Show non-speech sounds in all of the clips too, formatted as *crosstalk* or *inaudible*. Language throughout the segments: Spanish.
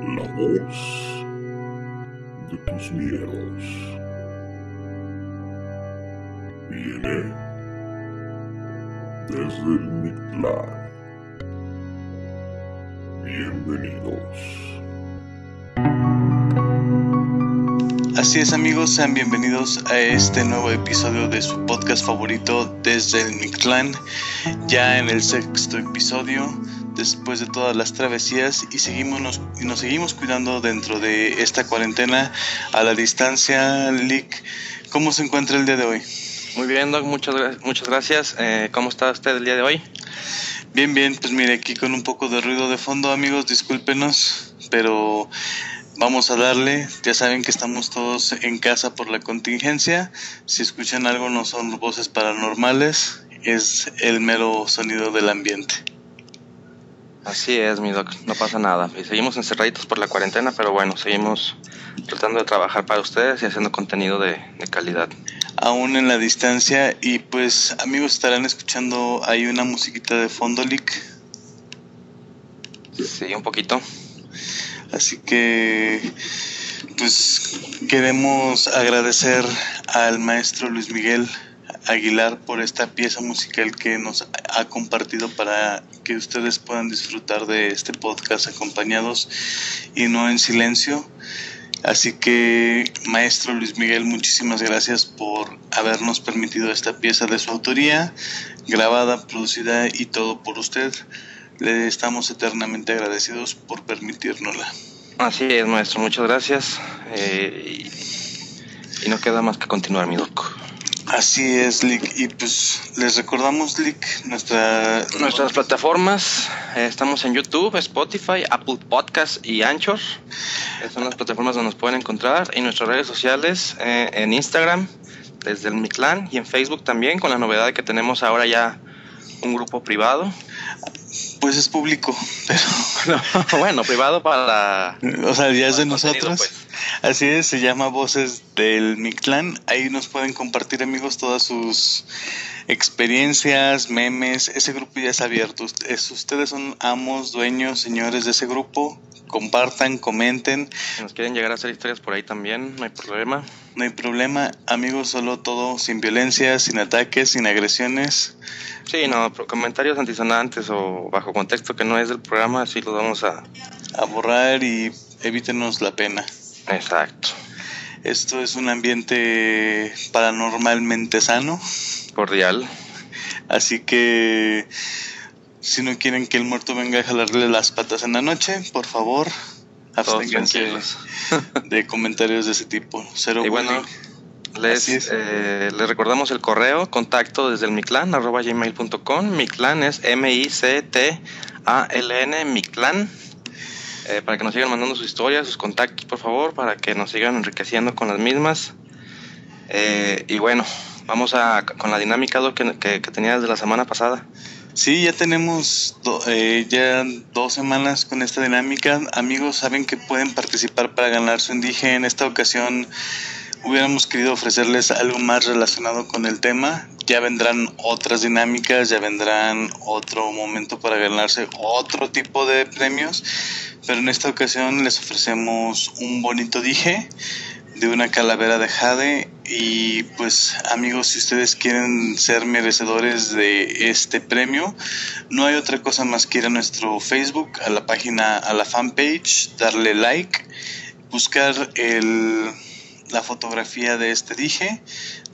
La voz de tus miedos viene desde el Mictlán. Bienvenidos. Así es amigos, sean bienvenidos a este nuevo episodio de su podcast favorito desde el Mictlán, ya en el sexto episodio, después de todas las travesías y seguimos nos, y nos seguimos cuidando dentro de esta cuarentena a la distancia. Lick, ¿cómo se encuentra el día de hoy? Muy bien, Doc, muchas, muchas gracias. Eh, ¿Cómo está usted el día de hoy? Bien, bien, pues mire, aquí con un poco de ruido de fondo, amigos, discúlpenos, pero vamos a darle. Ya saben que estamos todos en casa por la contingencia. Si escuchan algo, no son voces paranormales, es el mero sonido del ambiente. Así es, mi Doc, no pasa nada. Y seguimos encerraditos por la cuarentena, pero bueno, seguimos tratando de trabajar para ustedes y haciendo contenido de, de calidad. Aún en la distancia, y pues, amigos, estarán escuchando ahí una musiquita de fondo, Lick. Sí, un poquito. Así que, pues queremos agradecer al maestro Luis Miguel Aguilar por esta pieza musical que nos ha compartido para que ustedes puedan disfrutar de este podcast acompañados y no en silencio. Así que, maestro Luis Miguel, muchísimas gracias por habernos permitido esta pieza de su autoría, grabada, producida y todo por usted. Le estamos eternamente agradecidos por permitírnosla. Así es, maestro, muchas gracias. Eh, y, y no queda más que continuar, mi Doc. Así es, Lick. Y pues les recordamos, Lick, nuestra... Nuestras plataformas, eh, estamos en YouTube, Spotify, Apple Podcast y Anchor. Esas son las plataformas donde nos pueden encontrar. Y nuestras redes sociales, eh, en Instagram, desde el Mictlán, y en Facebook también, con la novedad de que tenemos ahora ya un grupo privado. Pues es público, *laughs* pero... *laughs* bueno, privado para... O sea, ya es de nosotros. pues. Así es, se llama Voces del Mictlán. Ahí nos pueden compartir, amigos, todas sus experiencias, memes. Ese grupo ya es abierto. Ust- es- Ustedes son amos, dueños, señores de ese grupo. Compartan, comenten. Si nos quieren llegar a hacer historias por ahí también, no hay problema. No hay problema, amigos, solo todo sin violencia, sin ataques, sin agresiones. Sí, no, pero comentarios antisonantes o bajo contexto que no es del programa, sí los vamos a... A borrar y evítenos la pena. Exacto. Esto es un ambiente paranormalmente sano, Cordial. así que si no quieren que el muerto venga a jalarle las patas en la noche, por favor, absténganse *laughs* de comentarios de ese tipo. Cero Y bueno. Les, eh, les recordamos el correo, contacto desde el miclan, arroba gmail.com. Miclan es M-I-C-T-A-L-N, Miclan. Eh, para que nos sigan mandando sus historias, sus contactos, por favor, para que nos sigan enriqueciendo con las mismas. Eh, y bueno, vamos a con la dinámica que, que, que tenía desde la semana pasada. Sí, ya tenemos eh, ya dos semanas con esta dinámica. Amigos, saben que pueden participar para ganar su indígena. En esta ocasión hubiéramos querido ofrecerles algo más relacionado con el tema. Ya vendrán otras dinámicas, ya vendrán otro momento para ganarse otro tipo de premios. Pero en esta ocasión les ofrecemos un bonito dije de una calavera de jade y pues amigos si ustedes quieren ser merecedores de este premio no hay otra cosa más que ir a nuestro Facebook a la página a la fanpage darle like buscar el la fotografía de este dije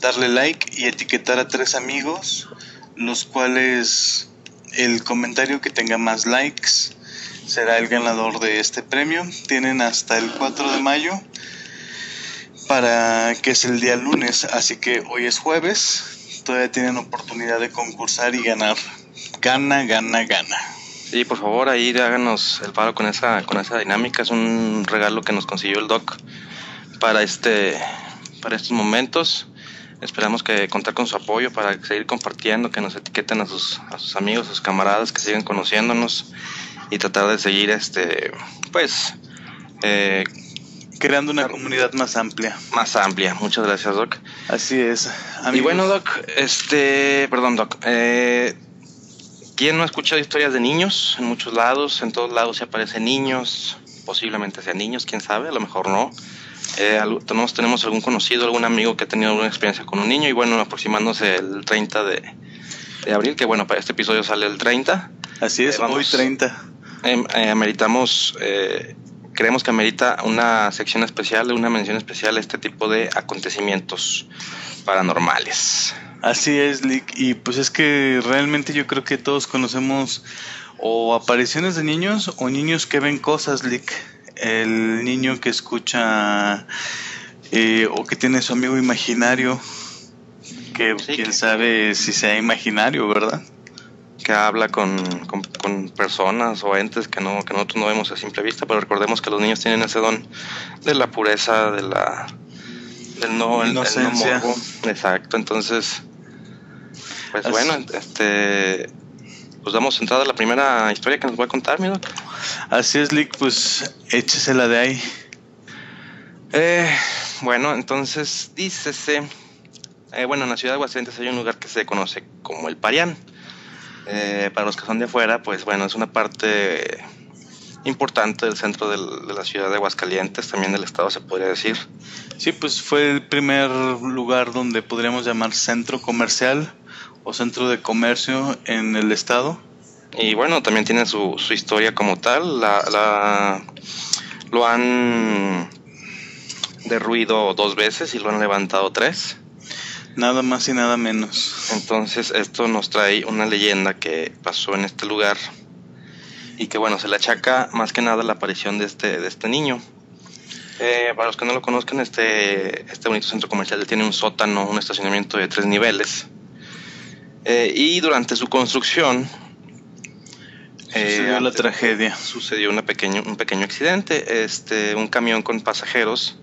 darle like y etiquetar a tres amigos los cuales el comentario que tenga más likes será el ganador de este premio tienen hasta el 4 de mayo para que es el día lunes, así que hoy es jueves, todavía tienen oportunidad de concursar y ganar. Gana, gana, gana. Sí, por favor, ahí háganos el paro con esa, con esa dinámica. Es un regalo que nos consiguió el Doc para este, para estos momentos. Esperamos que contar con su apoyo para seguir compartiendo, que nos etiqueten a sus, a sus amigos, a sus camaradas, que sigan conociéndonos y tratar de seguir este, pues, eh, Creando una comunidad más amplia. más amplia. Muchas gracias, Doc. Así es. Y amigos. bueno, Doc, este, perdón, Doc, eh, ¿quién no ha escuchado historias de niños? En muchos lados, en todos lados se aparecen niños, posiblemente sean niños, quién sabe, a lo mejor no. Eh, tenemos, tenemos algún conocido, algún amigo que ha tenido alguna experiencia con un niño y bueno, aproximándose el 30 de, de abril, que bueno, para este episodio sale el 30. Así es, Eh, vamos. hoy 30. Em, eh, ameritamos, eh, creemos que amerita una sección especial, una mención especial a este tipo de acontecimientos paranormales. Así es, Lick. Y pues es que realmente yo creo que todos conocemos o apariciones de niños o niños que ven cosas, Lick. El niño que escucha eh, o que tiene su amigo imaginario, que Sí. quién sabe si sea imaginario, ¿verdad? que habla con, con- con personas o entes que no que nosotros no vemos a simple vista, pero recordemos que los niños tienen ese don de la pureza, de la del no, el- el no morbo. Exacto, entonces pues Así- bueno, este pues damos entrada a la primera historia que nos va a contar, mi doc. Así es, Lick, pues échesela de ahí. Eh, bueno, entonces dícese, eh, bueno, en la ciudad de Aguascalientes hay un lugar que se conoce como el Parián. Eh, para los que son de afuera, pues bueno, es una parte importante del centro del- de la ciudad de Aguascalientes, también del estado se podría decir. Sí, pues fue el primer lugar donde podríamos llamar centro comercial o centro de comercio en el estado. Y bueno, también tiene su, su historia como tal. La, la- lo han derruido dos veces y lo han levantado tres. Nada más y nada menos. Entonces esto nos trae una leyenda que pasó en este lugar y que bueno, se le achaca más que nada la aparición de este, de este niño. Eh, para los que no lo conozcan, este, este bonito centro comercial tiene un sótano, un estacionamiento de tres niveles. Eh, y durante su construcción eh, Sucedió la tragedia. sucedió una pequeño, un pequeño accidente. Este, un camión con pasajeros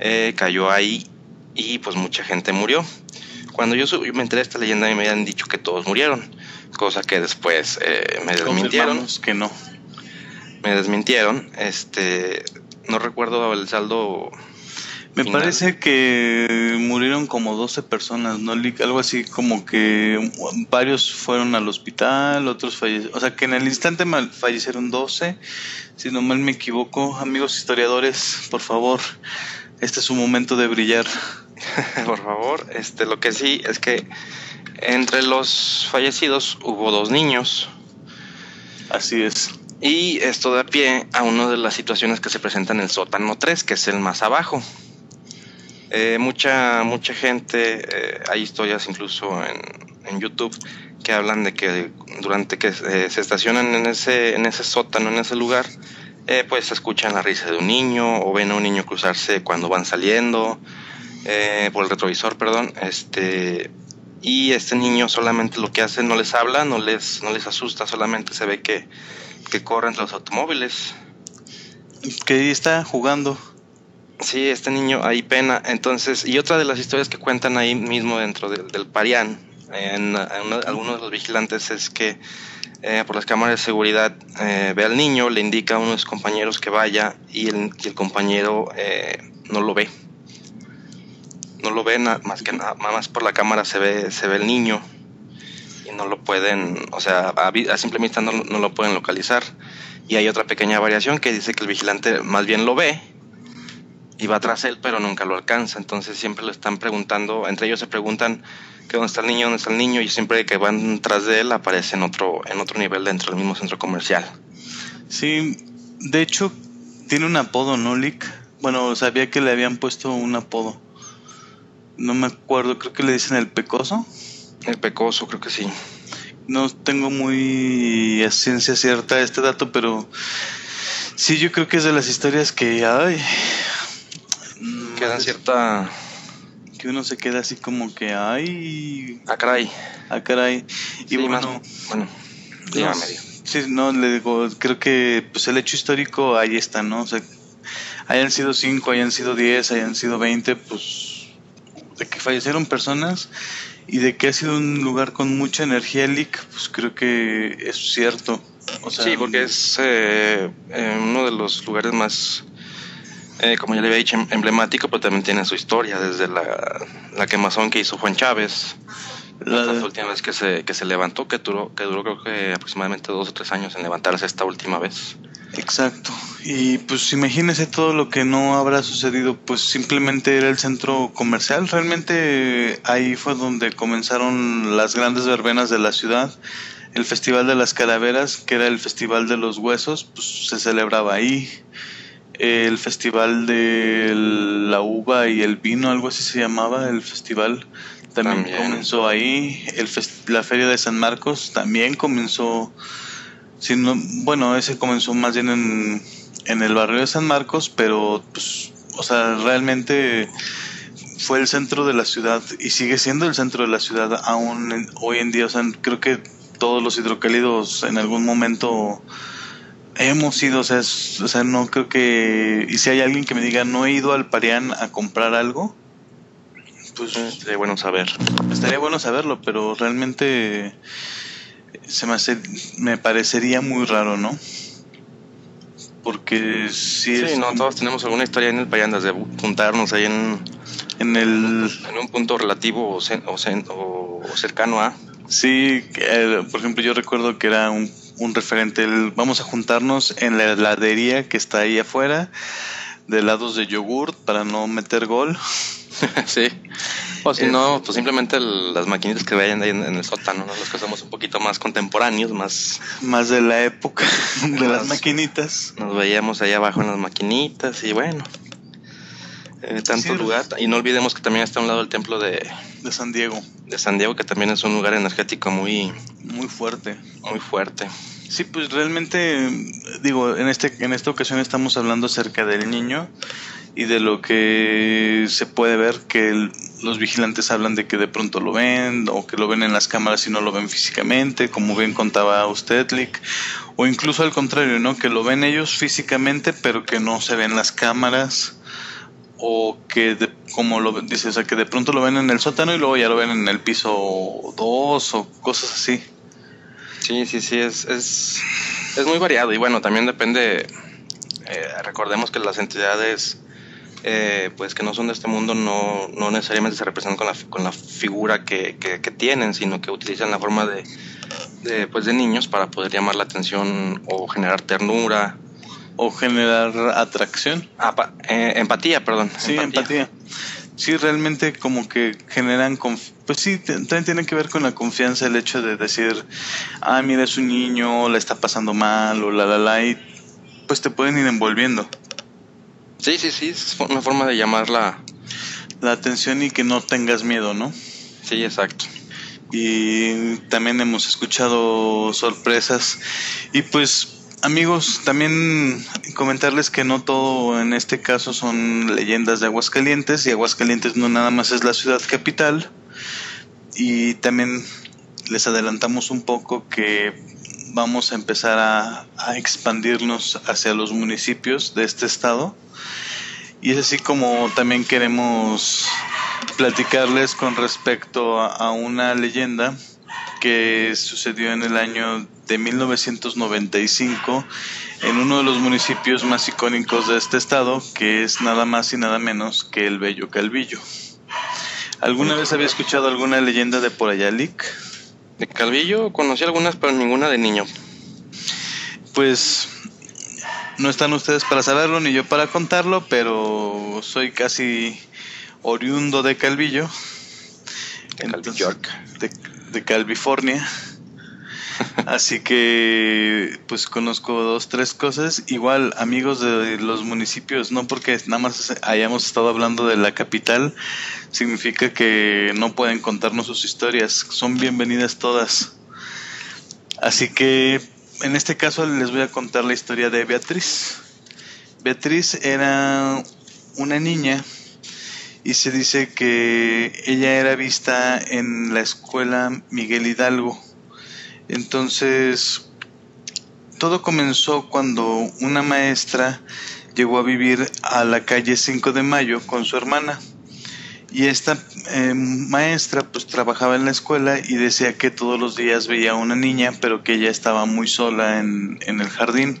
eh, cayó ahí y pues mucha gente murió. Cuando yo sub- me enteré de esta leyenda me habían dicho que todos murieron, cosa que después eh, me desmintieron. Que no. Me desmintieron. Este, no recuerdo el saldo. Me Final. parece que murieron como 12 personas, ¿no? Algo así como que varios fueron al hospital, otros fallecieron. O sea, que en el instante mal- fallecieron 12. Si no mal me equivoco, amigos historiadores, por favor, este es su momento de brillar. *laughs* Por favor, este, lo que sí es que entre los fallecidos hubo dos niños. Así es. Y esto da pie a una de las situaciones que se presentan en el sótano 3, que es el más abajo. Eh, mucha, mucha gente, eh, hay historias incluso en, en YouTube que hablan de que durante que eh, se estacionan en ese, en ese sótano, en ese lugar, eh, pues escuchan la risa de un niño o ven a un niño cruzarse cuando van saliendo por el retrovisor, perdón, este y este niño solamente lo que hace no les habla, no les, no les asusta, solamente se ve que, que corre entre los automóviles. Que está jugando. Sí, este niño ahí pena. Entonces, y otra de las historias que cuentan ahí mismo dentro del, Parián, en, en uno- algunos de los vigilantes, es que eh, por las cámaras de seguridad eh, ve al niño, le indica a uno de sus compañeros que vaya y el, compañero eh, no lo ve. No lo ve na- más que nada, más por la cámara se ve, se ve el niño y no lo pueden, o sea, a simple vista no, no lo pueden localizar. Y hay otra pequeña variación que dice que el vigilante más bien lo ve y va tras él, pero nunca lo alcanza. Entonces siempre le están preguntando, entre ellos se preguntan que dónde está el niño, dónde está el niño, y siempre que van tras de él aparece en otro, en otro nivel dentro del mismo centro comercial. Sí, de hecho, tiene un apodo, ¿no, Lick? Bueno, sabía que le habían puesto un apodo. No me acuerdo, creo que le dicen el pecoso. El pecoso, creo que sí. No tengo muy a ciencia cierta este dato, pero sí, yo creo que es de las historias que, ay, Queda cierta. que uno se queda así como que, ay, Ah, caray. ah, caray. Y Sí, más- bueno, bueno, no, dígame, diga. sí, no, le digo, creo que pues el hecho histórico ahí está, ¿no? O sea, hayan sido 5, hayan sido 10, hayan sido 20, pues de que fallecieron personas y de que ha sido un lugar con mucha energía, Lick, pues creo que es cierto. O sea, sí, porque es eh, eh, uno de los lugares más, eh, como ya le había dicho, em- emblemático, pero también tiene su historia, desde la, la quemazón que hizo Juan Chávez, la- última vez que se, que se levantó, que duró, que duró creo que aproximadamente dos o tres años en levantarse esta última vez. Exacto. Y pues imagínese todo lo que no habrá sucedido, pues simplemente era el centro comercial. Realmente ahí fue donde comenzaron las grandes verbenas de la ciudad. El Festival de las Calaveras, que era el Festival de los Huesos, pues se celebraba ahí. El Festival de la Uva y el Vino, algo así se llamaba, el festival también, También. comenzó ahí. El la Feria de San Marcos también comenzó Sí, no, bueno, ese comenzó más bien en, en el barrio de San Marcos, pero pues, o sea, realmente fue el centro de la ciudad y sigue siendo el centro de la ciudad aún en- hoy en día. O sea, creo que todos los hidrocálidos en algún momento hemos ido, o sea, es- o sea, no creo que... Y si hay alguien que me diga, no he ido al Parián a comprar algo, pues Sería bueno saber. Estaría bueno saberlo, pero realmente se me hace, me parecería muy raro, ¿no? Porque sí, Sí, es no, todos tenemos alguna historia en el Payandas de juntarnos ahí en, en el en un punto relativo o, cen- o cen- o- cercano a. sí, eh, por ejemplo, yo recuerdo que era un, un referente, el, vamos a juntarnos en la heladería que está ahí afuera, de helados de yogurt para no meter gol. *laughs* sí. O si Es- no, pues simplemente el- las maquinitas que vayan ahí en, en el sótano, ¿no? Los que somos un poquito más contemporáneos, más Más de la época *laughs* de las maquinitas. nos veíamos ahí abajo en las maquinitas y bueno. eh, tanto Sí, lugar. Y no olvidemos que también está a un lado el templo de, De San Diego, de San Diego, que también es un lugar energético muy, muy fuerte. muy fuerte. Sí, pues realmente, digo, en, este, en esta ocasión estamos hablando acerca del niño y de lo que se puede ver que el- los vigilantes hablan de que de pronto lo ven o que lo ven en las cámaras y no lo ven físicamente, como bien contaba usted, Lick, o incluso al contrario, ¿no? Que lo ven ellos físicamente pero que no se ven las cámaras o que de- como lo dice, o sea, que de pronto lo ven en el sótano y luego ya lo ven en el piso 2 o cosas así. Sí, sí, sí, es, es, es muy variado y bueno, también depende, eh, recordemos que las entidades eh, pues que no son de este mundo no, no necesariamente se representan con la, con la figura que, que, que tienen, sino que utilizan la forma de, de, pues, de niños para poder llamar la atención o generar ternura, O generar atracción. apa- eh, empatía, perdón. Sí, empatía. Sí, realmente como que generan, pues sí, también tiene que ver con la confianza el hecho de decir, ah, mira, es un niño, la está pasando mal, o la, la, la, y pues te pueden ir envolviendo Sí, sí, sí, es una forma de llamarla. la atención y que no tengas miedo, ¿no? Sí, exacto. y también hemos escuchado sorpresas y pues amigos también comentarles que no todo en este caso son leyendas de Aguascalientes y Aguascalientes no nada más es la ciudad capital. Y también les adelantamos un poco que vamos a empezar a, expandirnos hacia los municipios de este estado. Y es así como también queremos platicarles con respecto a una leyenda que sucedió en el año de 1995 en uno de los municipios más icónicos de este estado, que es nada más y nada menos que el Bello Calvillo. ¿Alguna vez había escuchado alguna leyenda de por allá, Lick? De Calvillo conocí algunas, pero ninguna de niño. Pues no están ustedes para saberlo ni yo para contarlo, pero soy casi oriundo de Calvillo. De Calvillo. de, de California. Así que pues conozco dos, tres cosas. Igual amigos de los municipios, no porque nada más hayamos estado hablando de la capital, significa que no pueden contarnos sus historias. Son bienvenidas todas. Así que en este caso les voy a contar la historia de Beatriz. Beatriz era una niña y se dice que ella era vista en la escuela Miguel Hidalgo. Entonces, todo comenzó cuando una maestra llegó a vivir a la calle 5 de Mayo con su hermana. Y esta eh, maestra pues trabajaba en la escuela y decía que todos los días veía a una niña, pero que ella estaba muy sola en, en el jardín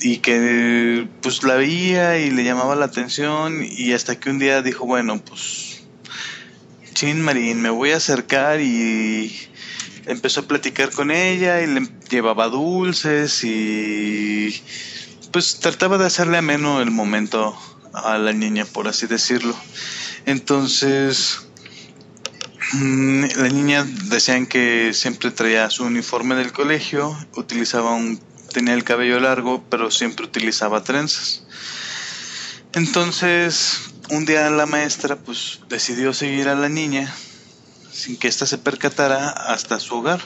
y que pues la veía y le llamaba la atención y hasta que un día dijo, bueno, pues chin Marín, me voy a acercar y empezó a platicar con ella y le llevaba dulces y pues trataba de hacerle ameno el momento a la niña, por así decirlo. Entonces, mm, la niña decían que siempre traía su uniforme del colegio, utilizaba un, tenía el cabello largo, pero siempre utilizaba trenzas. Entonces, un día la maestra pues decidió seguir a la niña sin que ésta se percatara hasta su hogar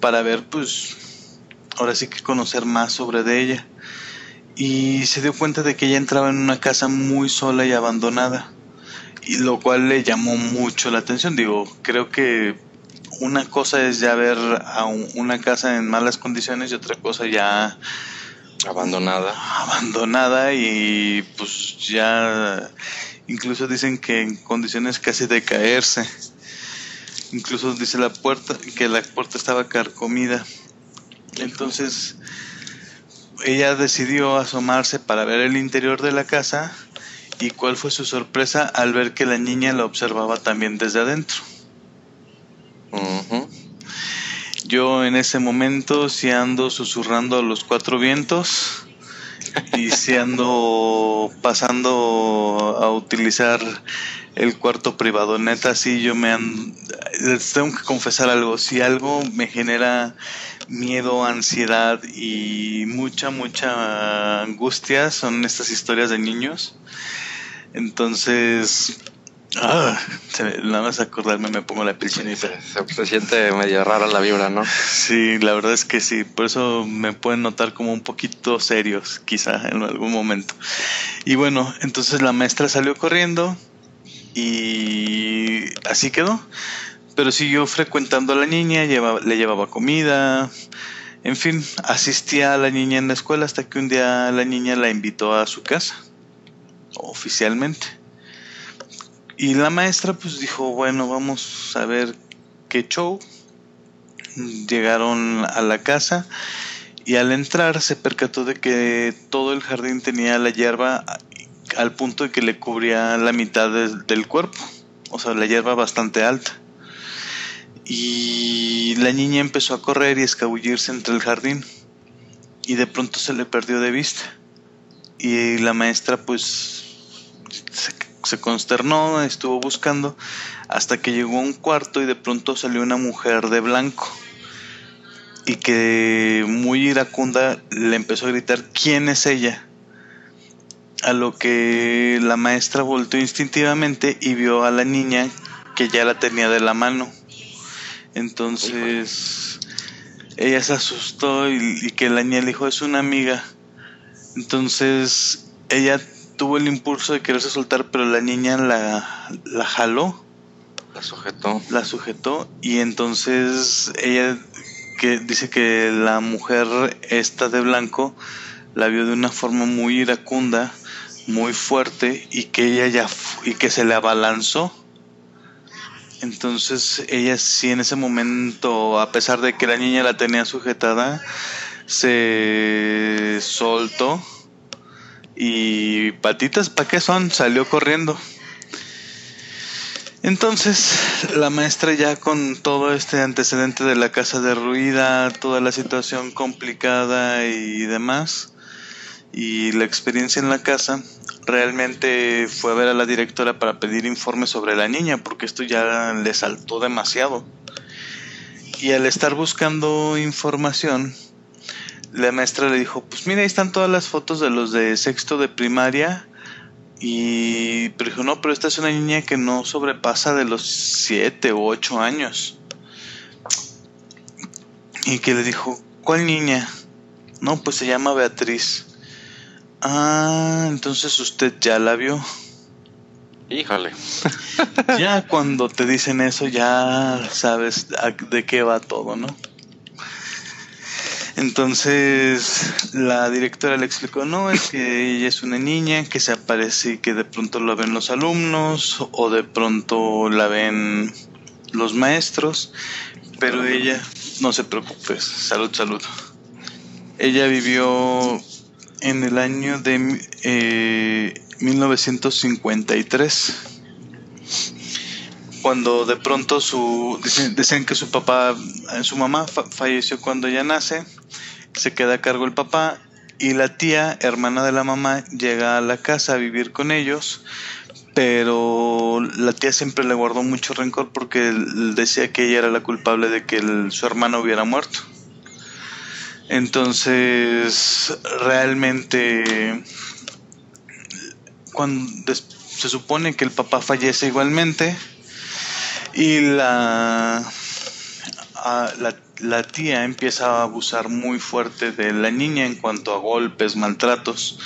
para ver pues ahora sí que conocer más sobre de ella y se dio cuenta de que ella entraba en una casa muy sola y abandonada y lo cual le llamó mucho la atención digo creo que una cosa es ya ver a un- una casa en malas condiciones y otra cosa ya Abandonada. abandonada y pues ya incluso dicen que en condiciones casi de caerse. Incluso dice la puerta que la puerta estaba carcomida. Entonces ella decidió asomarse para ver el interior de la casa y cuál fue su sorpresa al ver que la niña la observaba también desde adentro. Yo en ese momento sí ando susurrando a los cuatro vientos y sí ando pasando a utilizar el cuarto privado. Neta, sí yo me han... Les tengo que confesar algo. Si algo me genera miedo, ansiedad y mucha, mucha angustia son estas historias de niños. Entonces... Ah, nada más acordarme me pongo la piel chinita. Se, se siente medio rara la vibra, ¿no? Sí, la verdad es que sí, por eso me pueden notar como un poquito serios, quizá en algún momento. Y bueno, entonces la maestra salió corriendo y así quedó. Pero siguió frecuentando a la niña, llevaba- le llevaba comida, en fin, asistía a la niña en la escuela hasta que un día la niña la invitó a su casa, oficialmente. Y la maestra pues dijo, bueno, vamos a ver qué show. Llegaron a la casa y al entrar se percató de que todo el jardín tenía la hierba al punto de que le cubría la mitad de- del cuerpo, o sea, la hierba bastante alta. Y la niña empezó a correr y escabullirse entre el jardín y de pronto se le perdió de vista. Y la maestra pues se, se consternó, estuvo buscando hasta que llegó a un cuarto y de pronto salió una mujer de blanco y que muy iracunda le empezó a gritar ¿quién es ella? A lo que la maestra volteó instintivamente y vio a la niña que ya la tenía de la mano. Entonces ella se asustó y, y que la niña le dijo es una amiga. Entonces ella tuvo el impulso de quererse soltar, pero la niña la, la jaló La sujetó. la sujetó y entonces ella que dice que la mujer esta de blanco la vio de una forma muy iracunda, muy fuerte y que ella ya y que se le abalanzó. Entonces ella sí en ese momento, a pesar de que la niña la tenía sujetada, se soltó y patitas, ¿para qué son? Salió corriendo. Entonces, la maestra ya con todo este antecedente de la casa derruida, toda la situación complicada y demás, y la experiencia en la casa, realmente fue a ver a la directora para pedir informes sobre la niña, porque esto ya le saltó demasiado. Y al estar buscando información, la maestra le dijo, pues mira, ahí están todas las fotos de los de sexto de primaria y pero dijo, no, pero esta es una niña que no sobrepasa de los 7 o 8 años. Y que le dijo, ¿cuál niña? No, pues se llama Beatriz. Ah, entonces usted ya la vio. Híjole. *laughs* Ya cuando te dicen eso ya sabes de qué va todo, ¿no? Entonces la directora le explicó, no, es que ella es una niña que se aparece y que de pronto la ven los alumnos o de pronto la ven los maestros, pero ella, no se preocupe, salud, salud. Ella vivió en el año de eh, 1953 cuando de pronto su dicen, que su papá su mamá fa- falleció cuando ella nace se queda a cargo el papá y la tía, hermana de la mamá, llega a la casa a vivir con ellos, pero la tía siempre le guardó mucho rencor porque decía que ella era la culpable de que su hermano hubiera muerto. Entonces, realmente, cuando se supone que el papá fallece igualmente y la, la, la tía empieza a abusar muy fuerte de la niña en cuanto a golpes, maltratos.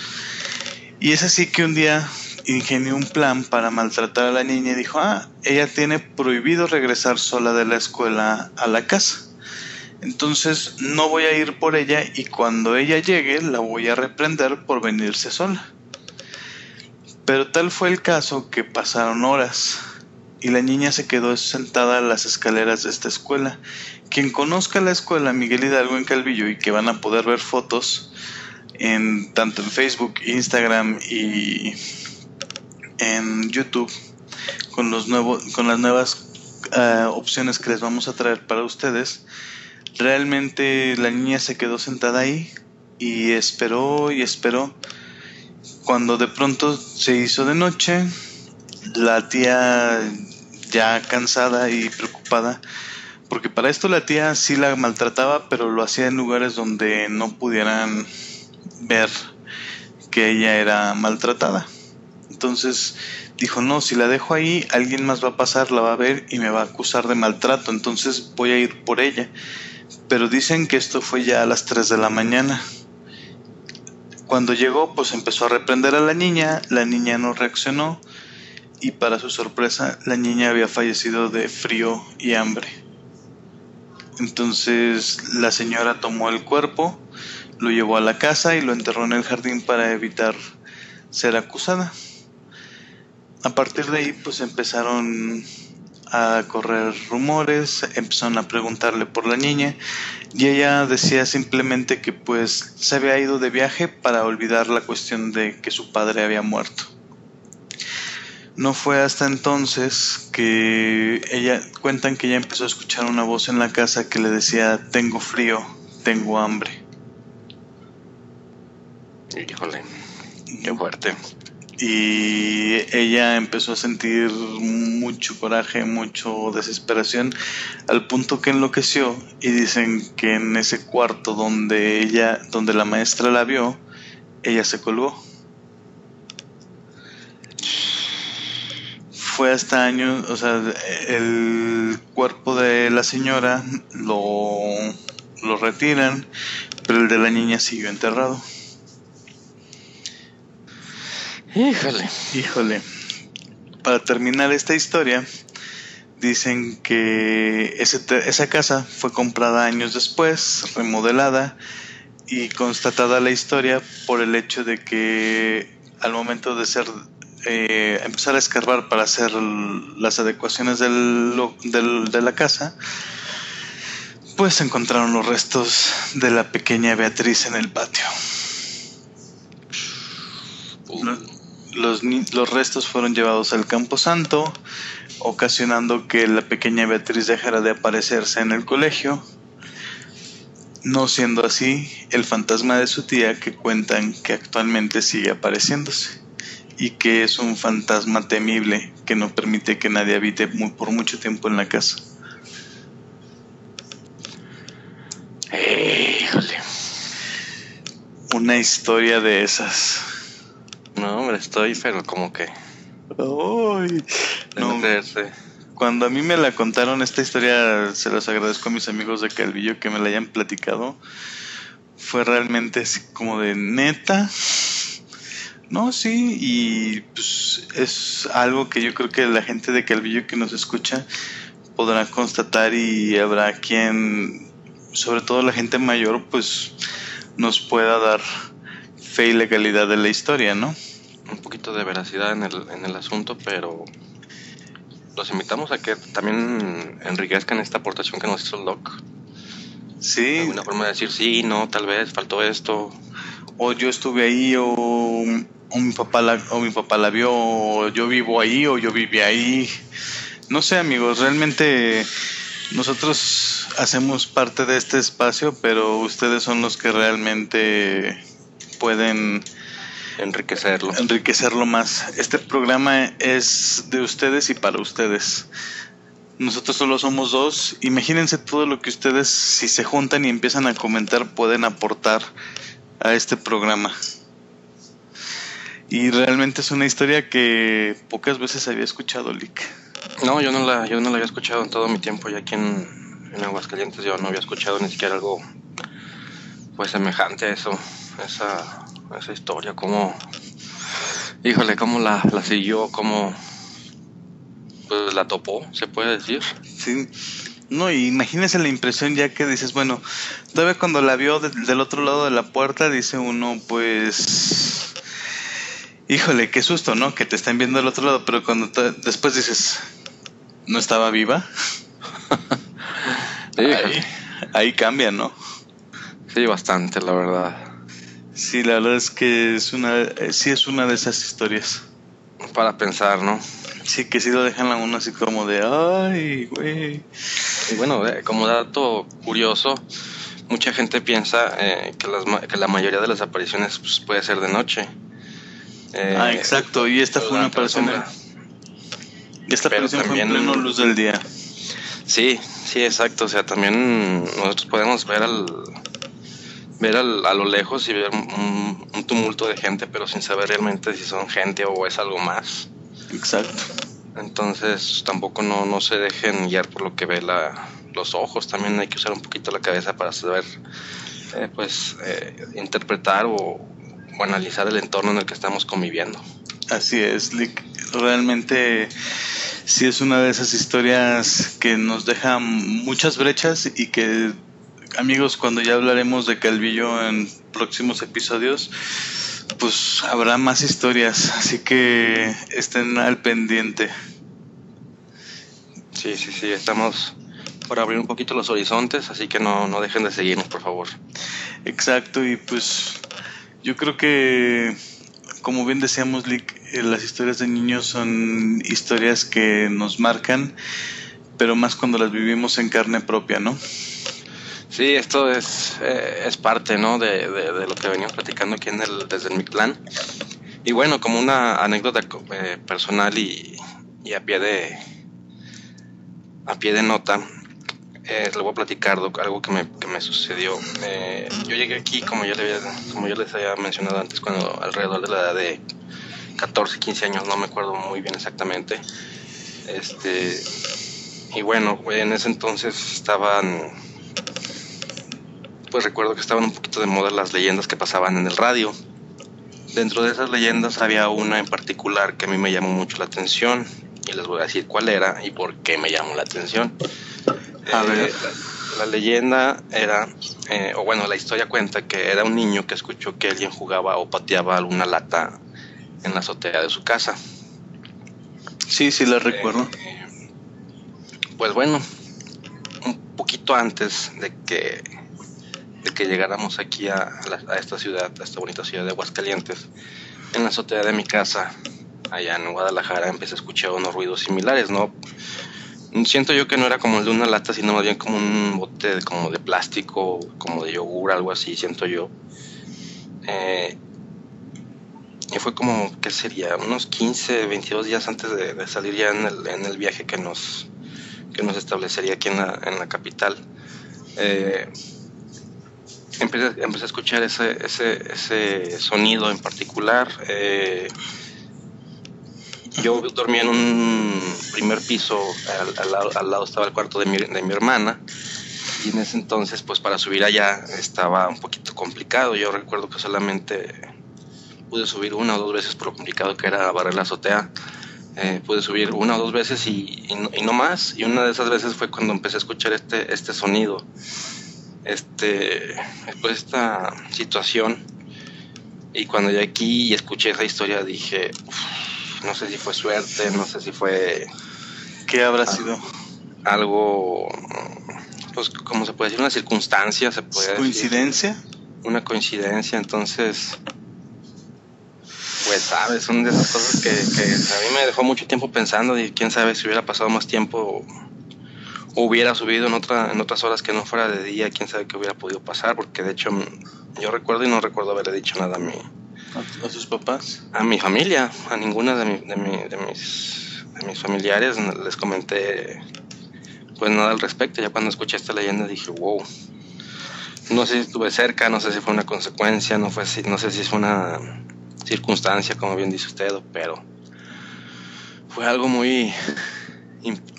Y es así que un día ingenió un plan para maltratar a la niña y dijo, ah, ella tiene prohibido regresar sola de la escuela a la casa. Entonces no voy a ir por ella y cuando ella llegue la voy a reprender por venirse sola. Pero tal fue el caso que pasaron horas y la niña se quedó sentada en las escaleras de esta escuela. Quien conozca la escuela Miguel Hidalgo en Calvillo y que van a poder ver fotos en tanto en Facebook, Instagram y en YouTube con los nuevos con las nuevas eh, opciones que les vamos a traer para ustedes. Realmente la niña se quedó sentada ahí y esperó y esperó. Cuando de pronto se hizo de noche, la tía ya cansada y preocupada, porque para esto la tía sí la maltrataba, pero lo hacía en lugares donde no pudieran ver que ella era maltratada. Entonces dijo, no, si la dejo ahí, alguien más va a pasar, la va a ver y me va a acusar de maltrato, entonces voy a ir por ella. Pero dicen que esto fue ya a las 3 de la mañana. Cuando llegó, pues empezó a reprender a la niña, la niña no reaccionó y para su sorpresa, la niña había fallecido de frío y hambre. Entonces la señora tomó el cuerpo, lo llevó a la casa y lo enterró en el jardín para evitar ser acusada. A partir de ahí, pues empezaron a correr rumores, empezaron a preguntarle por la niña y ella decía simplemente que pues se había ido de viaje para olvidar la cuestión de que su padre había muerto. No fue hasta entonces que ella cuentan que ella empezó a escuchar una voz en la casa que le decía tengo frío, tengo hambre. Híjole, qué fuerte. Y ella empezó a sentir mucho coraje, mucho desesperación, al punto que enloqueció y dicen que en ese cuarto donde ella, donde la maestra la vio, ella se colgó. Fue hasta años, o sea, el cuerpo de la señora lo, lo retiran, pero el de la niña siguió enterrado. Híjole. Híjole. Para terminar esta historia, dicen que ese esa casa fue comprada años después, remodelada y constatada la historia por el hecho de que al momento de ser eh, empezar a escarbar para hacer las adecuaciones del, de la casa, pues encontraron los restos de la pequeña Beatriz en el patio. Los, los restos fueron llevados al Campo Santo, ocasionando que la pequeña Beatriz dejara de aparecerse en el colegio. No siendo así, el fantasma de su tía que cuentan que actualmente sigue apareciéndose y que es un fantasma temible que no permite que nadie habite por mucho tiempo en la casa. Híjole. Una historia de esas. No, hombre, estoy, pero como que. Ay, no, no creerse. Cuando a mí me la contaron esta historia, se los agradezco a mis amigos de Calvillo que me la hayan platicado. Fue realmente así como de neta. No, sí, y pues es algo que yo creo que la gente de Calvillo que nos escucha podrá constatar y habrá quien, sobre todo la gente mayor, pues nos pueda dar fe y legalidad de la historia, ¿no? Un poquito de veracidad en el, en el asunto, pero. Los invitamos a que también enriquezcan esta aportación que nos hizo Doc. Sí, Alguna forma de decir, sí, no, tal vez, faltó esto. o yo estuve ahí o, o mi papá la, o mi papá la vio o yo vivo ahí o yo viví ahí no sé amigos realmente nosotros hacemos parte de este espacio pero ustedes son los que realmente pueden enriquecerlo. enriquecerlo más. Este programa es de ustedes y para ustedes. Nosotros solo somos dos. Imagínense todo lo que ustedes, si se juntan y empiezan a comentar, pueden aportar a este programa. Y realmente es una historia que pocas veces había escuchado, Lick. No, yo no la, yo no la había escuchado en todo mi tiempo ya aquí en, en Aguascalientes. Yo no había escuchado ni siquiera algo pues semejante a eso, esa, esa historia, como, híjole, cómo la, la siguió, cómo pues la topó, se puede decir. Sí. No, y imagínense la impresión ya que dices, bueno, todavía cuando la vio de- del otro lado de la puerta, dice uno, pues, híjole, qué susto, ¿no? Que te están viendo del otro lado, pero cuando te- después dices, no estaba viva, ahí, ahí cambia, ¿no? sí, bastante, la verdad. Sí, la verdad es que es una, eh, sí es una de esas historias. Para pensar, ¿no? Sí, que sí lo dejan a uno así como de, ay, güey. Y bueno, eh, como dato curioso, mucha gente piensa eh, que, las, que la mayoría de las apariciones pues, puede ser de noche. Eh, ah, exacto, y esta fue una aparición, esta aparición fue en pleno luz del día. Sí, sí, exacto. O sea, también nosotros podemos ver al ver al- a lo lejos y ver un, un tumulto de gente, pero sin saber realmente si son gente o es algo más. Exacto. Entonces tampoco no, no se dejen guiar por lo que ve la, los ojos. También hay que usar un poquito la cabeza para saber, eh, pues, eh, interpretar o, o analizar el entorno en el que estamos conviviendo. Así es, Lick. Realmente sí es una de esas historias que nos deja muchas brechas y que, amigos, cuando ya hablaremos de Calvillo en próximos episodios, pues habrá más historias, así que estén al pendiente. Sí, sí, sí, estamos por abrir un poquito los horizontes, así que no, no dejen de seguirnos, por favor. Exacto, y pues yo creo que, como bien decíamos, Lick, eh, las historias de niños son historias que nos marcan, pero más cuando las vivimos en carne propia, ¿no? Sí, esto es, eh, es parte ¿no? de, de- lo que venimos platicando aquí en el, desde el Mictlán. Y bueno, como una anécdota eh, personal y, y a pie de a pie de nota, eh, le voy a platicar algo que me, que me sucedió. Eh, yo llegué aquí, como yo, le había- como yo les había mencionado antes, cuando alrededor de la edad de 14, 15 años, no me acuerdo muy bien exactamente. Este, y bueno, en ese entonces estaban pues recuerdo que estaban un poquito de moda las leyendas que pasaban en el radio. Dentro de esas leyendas había una en particular que a mí me llamó mucho la atención y les voy a decir cuál era y por qué me llamó la atención. A Eh, ver. La, la leyenda era, eh, o bueno, la historia cuenta que era un niño que escuchó que alguien jugaba o pateaba alguna lata en la azotea de su casa. Sí, sí, la recuerdo. Eh, pues bueno, un poquito antes de que, de que llegáramos aquí a, esta ciudad, a esta bonita ciudad de Aguascalientes, en la azotea de mi casa, allá en Guadalajara, empecé a escuchar unos ruidos similares, ¿no? Siento yo que no era como el de una lata, sino más bien como un bote de, como de plástico, como de yogur, algo así, siento yo. Eh, y fue como, ¿qué sería? Unos 15, 22 días antes de, de salir ya en el, viaje que nos, que nos establecería aquí en la, en la capital. Eh, empecé, empecé a escuchar ese, ese, ese sonido en particular. eh, yo dormía en un primer piso, al, al lado, al lado estaba el cuarto de mi, de mi hermana, y en ese entonces, pues para subir allá estaba un poquito complicado. Yo recuerdo que solamente pude subir una o dos veces por complicado que era barrer la azotea. Eh, pude subir una o dos veces y, y no, y no más. Y una de esas veces fue cuando empecé a escuchar este, este sonido, este, pues esta situación. Y cuando llegué aquí y escuché esa historia dije, "Uf, no sé si fue suerte, no sé si fue ¿Qué habrá Ah, sido? algo, pues, como se puede decir? Una circunstancia, se puede decir ¿Coincidencia? una coincidencia, entonces, pues sabes, son de esas cosas que, que a mí me dejó mucho tiempo pensando y quién sabe si hubiera pasado más tiempo hubiera subido en, otra, en otras horas que no fuera de día, quién sabe qué hubiera podido pasar, porque de hecho mm, yo recuerdo y no recuerdo haberle dicho nada a mi, ¿A, sus papás? a mi familia, a ninguna de, mi- de, mi- de mis, de mis familiares les comenté pues nada al respecto. Ya cuando escuché esta leyenda dije, wow. No sé si estuve cerca, no sé si fue una consecuencia, no, fue no sé si fue una circunstancia, como bien dice usted, pero fue algo muy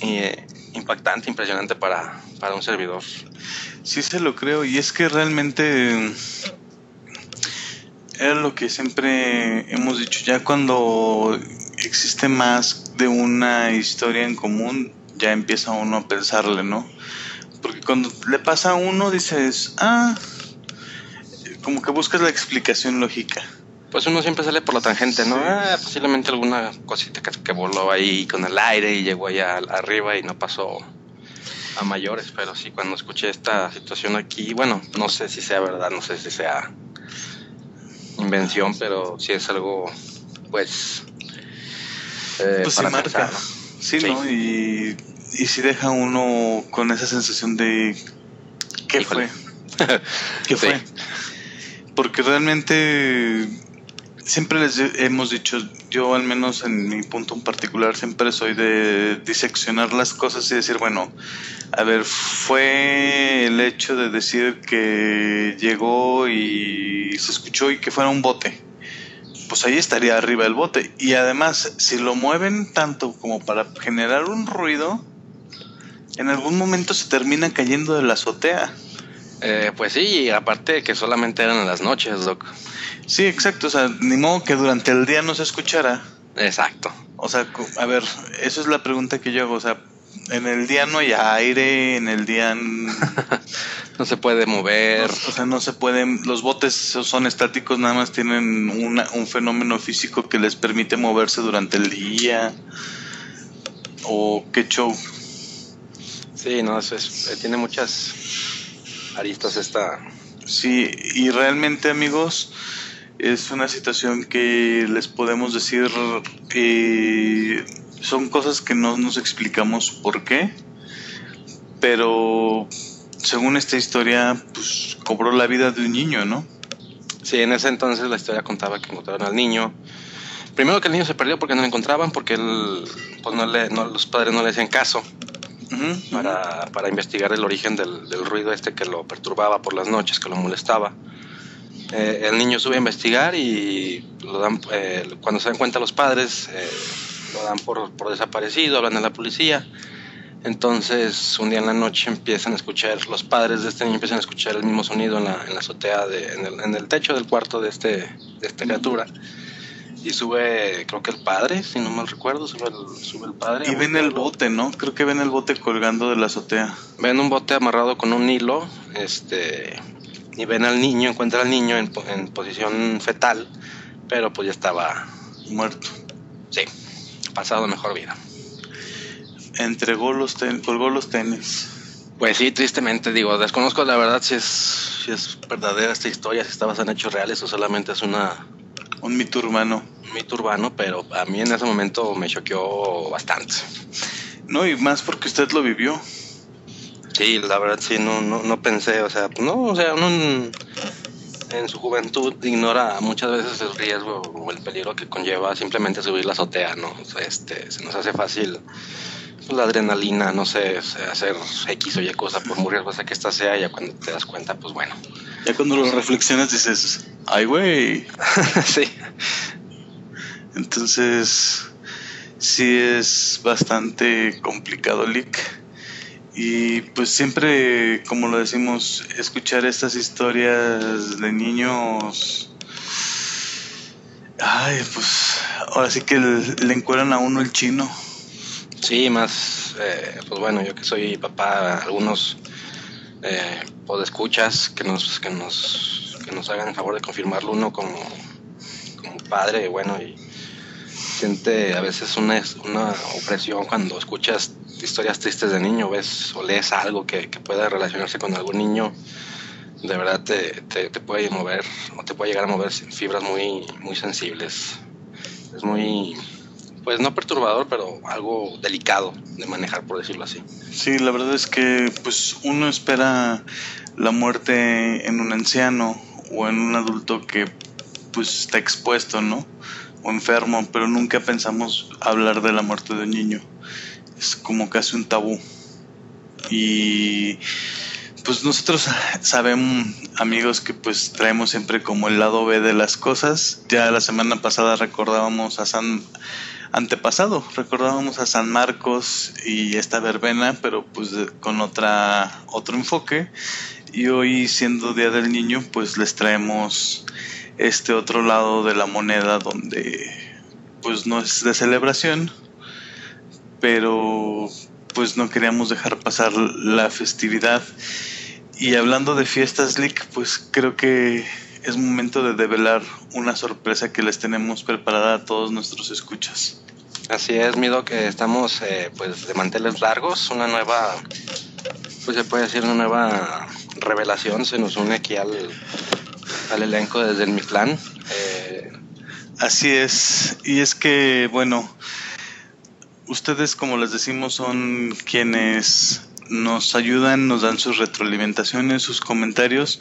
eh, impactante, impresionante para, para un servidor. Sí se lo creo y es que realmente era lo que siempre hemos dicho, ya cuando existe más de una historia en común, ya empieza uno a pensarle, ¿no? Porque cuando le pasa a uno dices, ah, como que buscas la explicación lógica. Pues uno siempre sale por la tangente, ¿no? Sí. Ah, posiblemente alguna cosita que, que voló ahí con el aire y llegó allá al- arriba y no pasó a mayores, pero sí, cuando escuché esta situación aquí, bueno, no sé si sea verdad, no sé si sea invención, pero sí es algo, pues... eh, Pues sí para marca. pensar, ¿no? Sí, Sí. ¿no? Y, y si deja uno con esa sensación de ¿qué Híjole. fue? ¿Qué *laughs* Sí. fue? Porque realmente siempre les hemos dicho, yo al menos en mi punto en particular siempre soy de diseccionar las cosas y decir, bueno, a ver, fue el hecho de decir que llegó y se escuchó y que fuera un bote. Pues ahí estaría arriba el bote. Y además, si lo mueven tanto como para generar un ruido, en algún momento se termina cayendo de la azotea. Eh, pues sí, y aparte que solamente eran en las noches, Doc. Sí, exacto. O sea, ni modo que durante el día no se escuchara. Exacto. O sea, a ver, eso es la pregunta que yo hago. O sea, en el día no hay aire, en el día. *laughs* No se puede mover. O sea, no se pueden. Los botes son estáticos, nada más tienen una- un fenómeno físico que les permite moverse durante el día. O qué show. Sí, no, eso es, eh, tiene muchas aristas esta, Sí, y realmente amigos, es una situación que les podemos decir, eh, son cosas que no nos explicamos por qué, pero según esta historia, pues cobró la vida de un niño, ¿no? Sí, en ese entonces la historia contaba que encontraron al niño. Primero que el niño se perdió porque no lo encontraban, porque él, pues no le, no, los padres no le hacían caso Para, para investigar el origen del, del ruido este que lo perturbaba por las noches, que lo molestaba. Eh, el niño sube a investigar y lo dan, eh, cuando se dan cuenta los padres, eh, lo dan por, por desaparecido, hablan a la policía. Entonces, un día en la noche empiezan a escuchar, los padres de este niño empiezan a escuchar el mismo sonido en la, en la azotea, de, en, el, en el techo del cuarto de, este, de esta criatura. Y sube, creo que el padre, si no mal recuerdo, sube el, sube el padre. Y ven el bote, ¿no? Creo que ven el bote colgando de la azotea. Ven un bote amarrado con un hilo, este, y ven al niño, encuentra al niño en, en posición fetal, pero pues ya estaba, Muerto. sí, pasado mejor vida. Entregó los ten- colgó los tenis. Pues sí, tristemente digo, desconozco la verdad si es, si es verdadera esta historia, si está basada en hechos reales o solamente es una, Un mito urbano. un mito urbano, pero a mí en ese momento me choqueó bastante. No, y más porque usted lo vivió. Sí, la verdad sí, no, no, no pensé, o sea, no, o sea, uno en, en su juventud ignora muchas veces el riesgo o el peligro que conlleva simplemente subir la azotea, ¿no? O sea, este, se nos hace fácil la adrenalina, no sé, hacer X o Y cosa por muy riesgosa que esta sea, ya cuando te das cuenta, pues bueno. Ya cuando lo reflexionas dices, ay, güey. *laughs* sí, Entonces, sí es bastante complicado, Lick. Y pues siempre, como lo decimos, escuchar estas historias de niños. Ay, pues ahora sí que le, le encueran a uno el chino. Sí, más, eh, pues bueno, yo que soy papá, algunos eh, podescuchas que nos, que nos, que nos hagan el favor de confirmarlo uno como, como padre, bueno, y siente a veces una, una opresión cuando escuchas historias tristes de niño, ves o lees algo que, que pueda relacionarse con algún niño, de verdad te, te, te puede mover o te puede llegar a mover fibras muy, muy sensibles. Es muy, pues no perturbador, pero algo delicado de manejar, por decirlo así. Sí, la verdad es que pues uno espera la muerte en un anciano o en un adulto que pues está expuesto, ¿no? O enfermo, pero nunca pensamos hablar de la muerte de un niño. Es como casi un tabú. Y pues nosotros sabemos, amigos, que pues traemos siempre como el lado B de las cosas. Ya la semana pasada recordábamos a San antepasado, recordábamos a San Marcos y esta verbena, pero pues con otra otro enfoque. Y hoy siendo Día del Niño, pues les traemos este otro lado de la moneda donde pues no es de celebración, pero pues no queríamos dejar pasar la festividad y hablando de fiestas, Lick, pues creo que es momento de develar una sorpresa que les tenemos preparada a todos nuestros escuchas. Así es, Mido, que estamos eh, pues de manteles largos, una nueva, pues se puede decir una nueva revelación, se nos une aquí al, al elenco desde el Mictlán. Eh, Así es, y es que, bueno, ustedes como les decimos son quienes nos ayudan, nos dan sus retroalimentaciones, sus comentarios.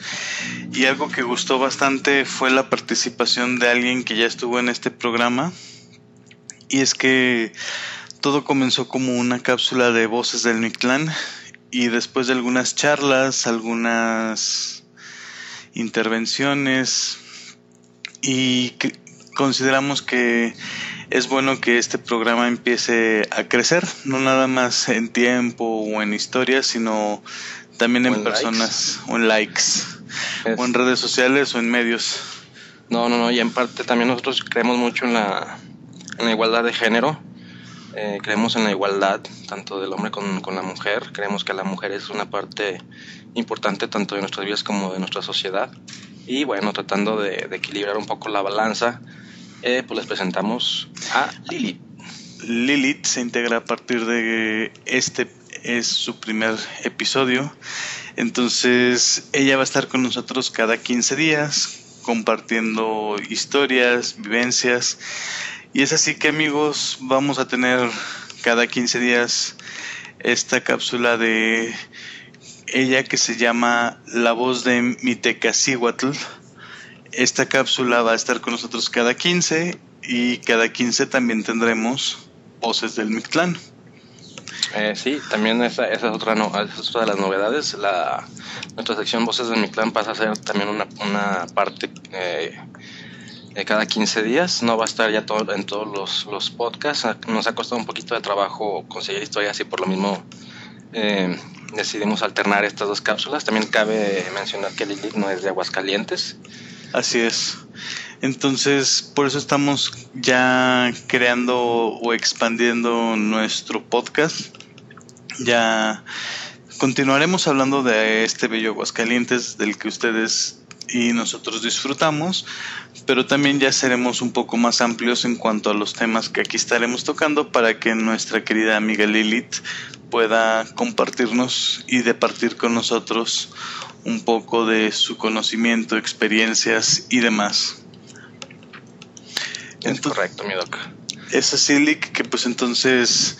Y algo que gustó bastante fue la participación de alguien que ya estuvo en este programa. Y es que todo comenzó como una cápsula de voces del Mictlán. Y después de algunas charlas, algunas intervenciones, y consideramos que es bueno que este programa empiece a crecer, no nada más en tiempo o en historias, sino también en, personas o en likes, o en redes sociales o en medios. No, no, no, y en parte también nosotros creemos mucho en la, en la igualdad de género, eh, creemos en la igualdad tanto del hombre con, con, la mujer, creemos que la mujer es una parte importante tanto de nuestras vidas como de nuestra sociedad, y bueno, tratando de, de equilibrar un poco la balanza eh, pues les presentamos a Lilith. Lilith se integra a partir de este es su primer episodio. Entonces ella va a estar con nosotros cada 15 días compartiendo historias, vivencias. Y es así que amigos, vamos a tener cada 15 días esta cápsula de ella que se llama La voz de Mitecacihuatl esta cápsula va a estar con nosotros cada 15 y cada 15 también tendremos voces del Mictlán. Eh, sí, también esa, esa, es otra no, es otra de las novedades. La, nuestra sección Voces del Mictlán pasa a ser también una, una parte eh, de cada 15 días. No va a estar ya todo, en todos los, podcasts. Nos ha costado un poquito de trabajo conseguir historias y por lo mismo eh, decidimos alternar estas dos cápsulas. También cabe mencionar que Lilith no es de Aguascalientes. Así es. Entonces, por eso estamos ya creando o expandiendo nuestro podcast. Ya continuaremos hablando de este bello Aguascalientes del que ustedes y nosotros disfrutamos, pero también ya seremos un poco más amplios en cuanto a los temas que aquí estaremos tocando para que nuestra querida amiga Lilith pueda compartirnos y departir con nosotros un poco de su conocimiento, experiencias y demás. Es entonces, correcto, mi doc. Es así, Lick, que pues entonces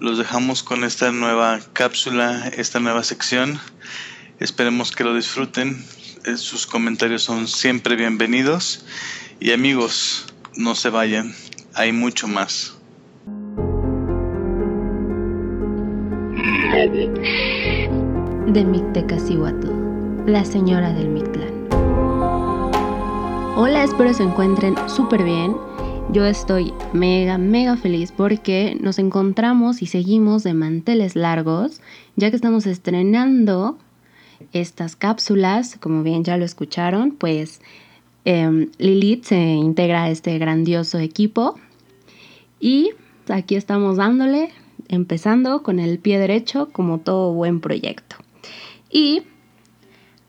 los dejamos con esta nueva cápsula, esta nueva sección. Esperemos que lo disfruten. Sus comentarios son siempre bienvenidos. Y amigos, no se vayan, hay mucho más. De Mictecacihuatl la señora del Mictlán. Hola, espero se encuentren súper bien. Yo estoy mega, mega feliz porque nos encontramos y seguimos de manteles largos, ya que estamos estrenando estas cápsulas, como bien ya lo escucharon, pues eh, Lilith se integra a este grandioso equipo y aquí estamos dándole, empezando con el pie derecho como todo buen proyecto. Y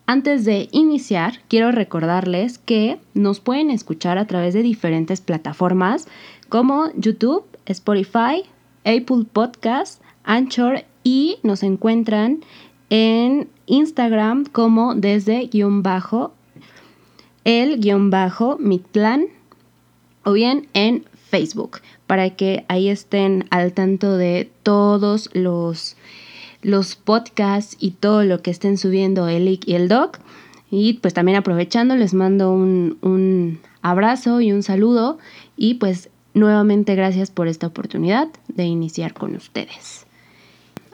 antes de iniciar, quiero recordarles que nos pueden escuchar a través de diferentes plataformas como YouTube, Spotify, Apple Podcasts, Anchor y nos encuentran en Instagram como desde guion bajo el guion bajo o bien en Facebook para que ahí estén al tanto de todos los los podcasts y todo lo que estén subiendo el y el doc. Y pues también aprovechando, les mando un, un abrazo y un saludo. Y pues nuevamente gracias por esta oportunidad de iniciar con ustedes.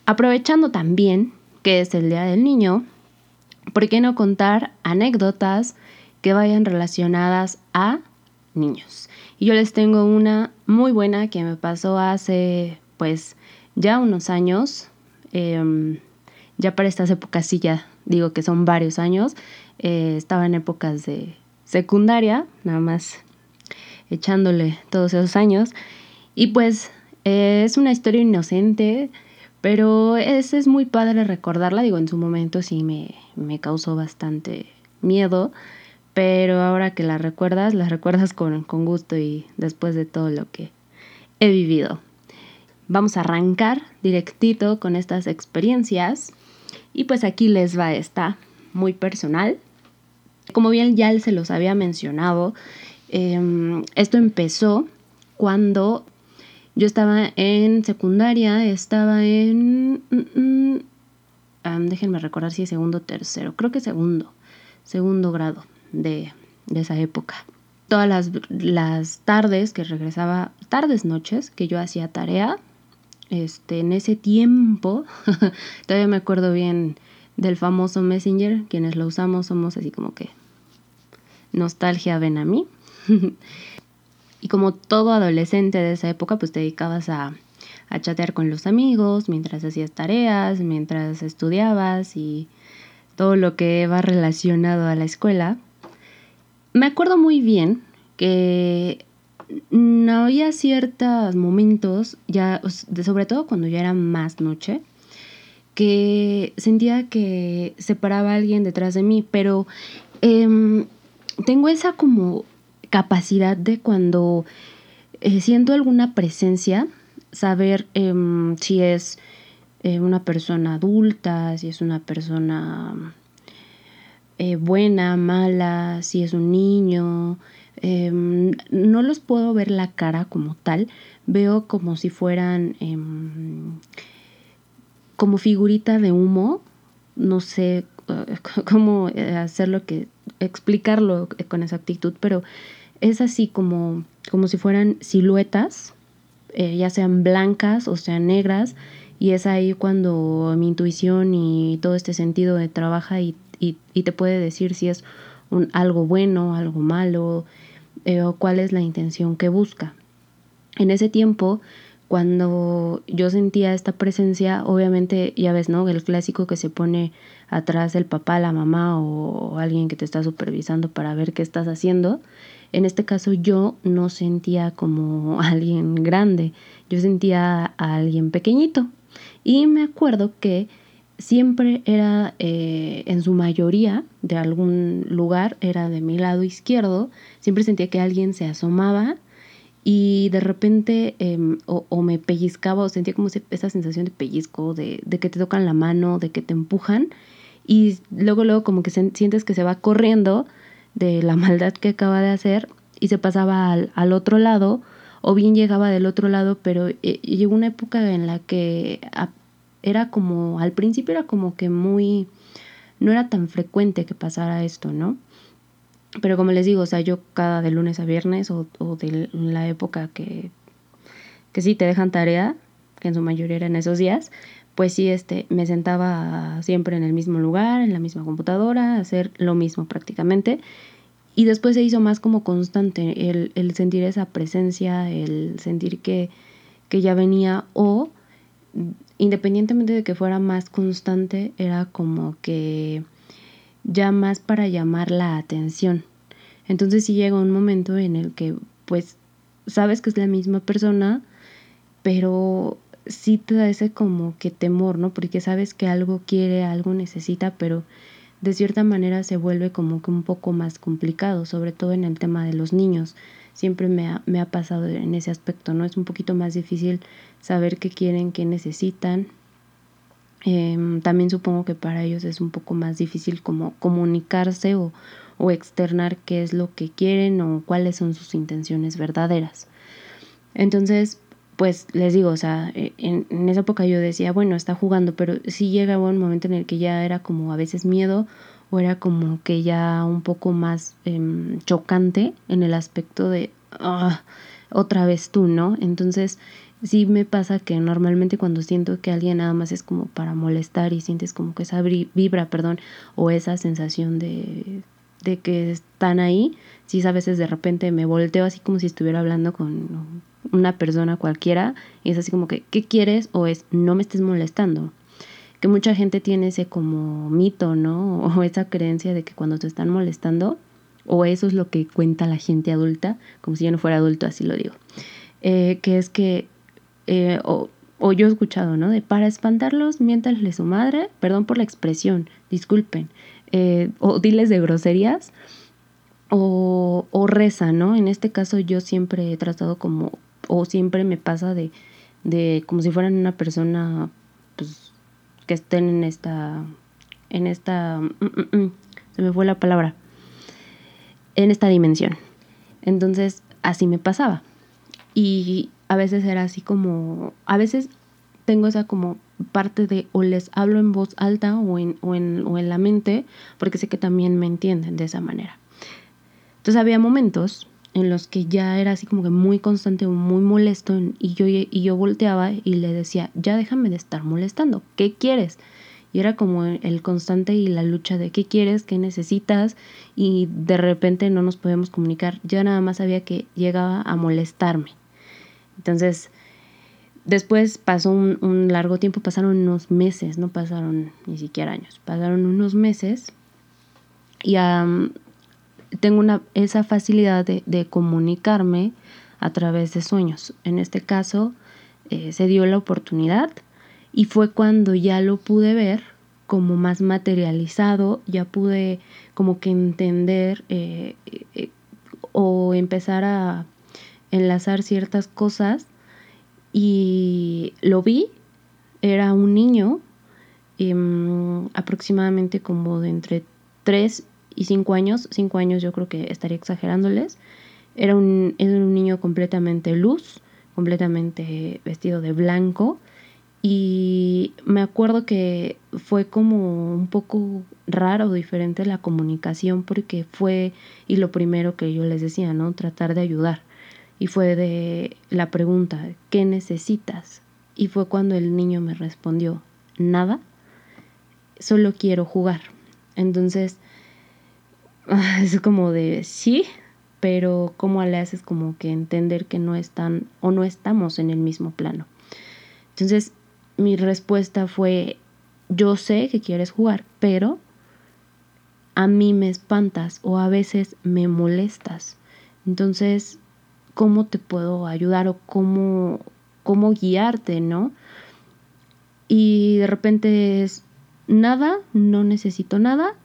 Aprovechando también que es el Día del Niño, ¿por qué no contar anécdotas que vayan relacionadas a niños? Y yo les tengo una muy buena que me pasó hace pues ya unos años, em, ya para estas épocas sí ya digo que son varios años, eh, estaba en épocas de secundaria, nada más echándole todos esos años. Y pues eh, es una historia inocente, pero es, es, muy padre recordarla. Digo, en su momento sí me, me, causó bastante miedo, pero ahora que la recuerdas, la recuerdas con, con gusto y después de todo lo que he vivido. Vamos a arrancar directito con estas experiencias. Y pues aquí les va esta muy personal. Como bien ya se los había mencionado, eh, esto empezó cuando yo estaba en secundaria, estaba en... um, déjenme recordar si es segundo o tercero, creo que segundo, segundo grado de, de esa época. Todas las, las, tardes que regresaba, tardes, noches, que yo hacía tarea, este, en ese tiempo, *laughs* todavía me acuerdo bien del famoso Messenger, quienes lo usamos somos así como que nostalgia ven a mí. *laughs* y como todo adolescente de esa época, pues te dedicabas a, a chatear con los amigos mientras hacías tareas, mientras estudiabas y todo lo que va relacionado a la escuela. Me acuerdo muy bien que no había ciertos momentos, ya, sobre todo cuando ya era más noche, que sentía que se paraba alguien detrás de mí, pero eh, tengo esa como capacidad de cuando eh, siento alguna presencia, saber eh, si es eh, una persona adulta, si es una persona eh, buena, mala, si es un niño. Em, no los puedo ver la cara como tal, veo como si fueran em, como figurita de humo, no sé *laughs* cómo hacerlo que explicarlo con exactitud, pero es así como, como si fueran siluetas, eh, ya sean blancas o sean negras, y es ahí cuando mi intuición y todo este sentido de trabaja y, y, y te puede decir si es un, algo bueno, algo malo, eh, o cuál es la intención que busca. En ese tiempo, cuando yo sentía esta presencia, obviamente ya ves, ¿no? El clásico que se pone atrás el papá, la mamá o, alguien que te está supervisando para ver qué estás haciendo. En este caso yo no sentía como *laughs* alguien grande, yo sentía a alguien pequeñito. Y me acuerdo que siempre era, eh, en su mayoría, de algún lugar, era de mi lado izquierdo, siempre sentía que alguien se asomaba y de repente eh, o, o, me pellizcaba o sentía como esa sensación de pellizco, de, de, que te tocan la mano, de que te empujan. Y luego luego como que sientes que se va corriendo de la *laughs* maldad que acaba de hacer y se pasaba al, al otro lado o bien llegaba del otro lado, pero eh, llegó una época en la que era como, al principio era como que muy, no era tan frecuente que pasara esto, ¿no? Pero como les digo, o sea, yo cada de lunes a viernes o, o de la época que, que sí te dejan tarea, que en su mayoría era en esos días, pues sí, este, me sentaba siempre en el mismo lugar, en la misma computadora, hacer lo mismo prácticamente. Y después se hizo más como constante el, el sentir esa presencia, el sentir que, que ya venía o independientemente de que fuera más constante, era como que ya más para llamar la atención. Entonces sí llega un momento en el que pues sabes que es la misma persona, pero sí te da ese como que temor, ¿no? Porque sabes que algo quiere, algo necesita, pero de cierta manera se vuelve como que un poco más complicado, sobre todo en el tema de los niños. Siempre me ha, me ha pasado en ese aspecto, ¿no? Es un poquito más difícil saber qué quieren, qué necesitan. Eh, también supongo que para ellos es un poco más difícil como comunicarse o, o externar qué es lo que quieren o cuáles son sus intenciones verdaderas. Entonces, pues les digo, o sea, en, en, esa época yo decía, bueno, está jugando, pero sí llega un momento en el que ya era como a veces miedo fuera como que ya un poco más em, chocante en el aspecto de ah, otra vez tú, ¿no? Entonces sí me pasa que normalmente cuando siento que alguien nada más es como para molestar y sientes como que esa vibra, perdón, o esa sensación de, de que están ahí, sí a veces de repente me volteo así como si estuviera hablando con una persona cualquiera y es así como que, ¿qué quieres? O es, no me estés molestando. Mucha gente tiene ese como mito, ¿no? *laughs* O esa creencia de que cuando te están molestando, o eso es lo que cuenta la gente adulta, como si yo no fuera adulto, así lo digo, eh, que es que, eh, o, o, yo he escuchado, ¿no? De para espantarlos, miéntanle su madre, perdón por la expresión, disculpen, eh, o diles de groserías, o, o reza, ¿no? En este caso yo siempre he tratado como, o siempre me pasa de, de como si fueran una persona, que estén en esta, en esta, mm, mm, mm, se me fue la palabra, en esta dimensión. Entonces, así me pasaba. Y a veces era así como, a veces tengo esa como parte de o les hablo en voz alta o en, o en, o en la mente, porque sé que también me entienden de esa manera. Entonces había momentos en los que ya era así como que muy constante, muy molesto y yo, y yo volteaba y le decía, ya déjame de estar molestando, ¿qué quieres? Y era como el constante y la lucha de qué quieres, qué necesitas y de repente no nos podemos comunicar. Yo nada más sabía que llegaba a molestarme. Entonces, después pasó un, largo tiempo, pasaron unos meses, no pasaron ni siquiera años, pasaron unos meses y tengo una, esa facilidad de, comunicarme a través de sueños. En este caso, eh, se dio la oportunidad y fue cuando ya lo pude ver como más materializado, ya pude como que entender eh, eh, o empezar a enlazar ciertas cosas y lo vi, era un niño em, aproximadamente como de entre 3 y 5 años, 5 años yo creo que estaría exagerándoles, era un, era un niño completamente luz, completamente vestido de blanco, y me acuerdo que fue como un poco raro, diferente la comunicación porque fue, y lo primero que yo les decía, ¿no? Tratar de ayudar. Y fue de la pregunta, ¿qué necesitas? Y fue cuando el niño me respondió, nada, solo quiero jugar. Entonces, *laughs* es como de, sí, pero ¿cómo le haces como que entender que no están o no estamos en el mismo plano? Entonces, mi respuesta fue, yo sé que quieres jugar, pero a mí me espantas o a veces me molestas. Entonces, ¿cómo te puedo ayudar o cómo, cómo guiarte, no? Y de repente es nada, no necesito nada.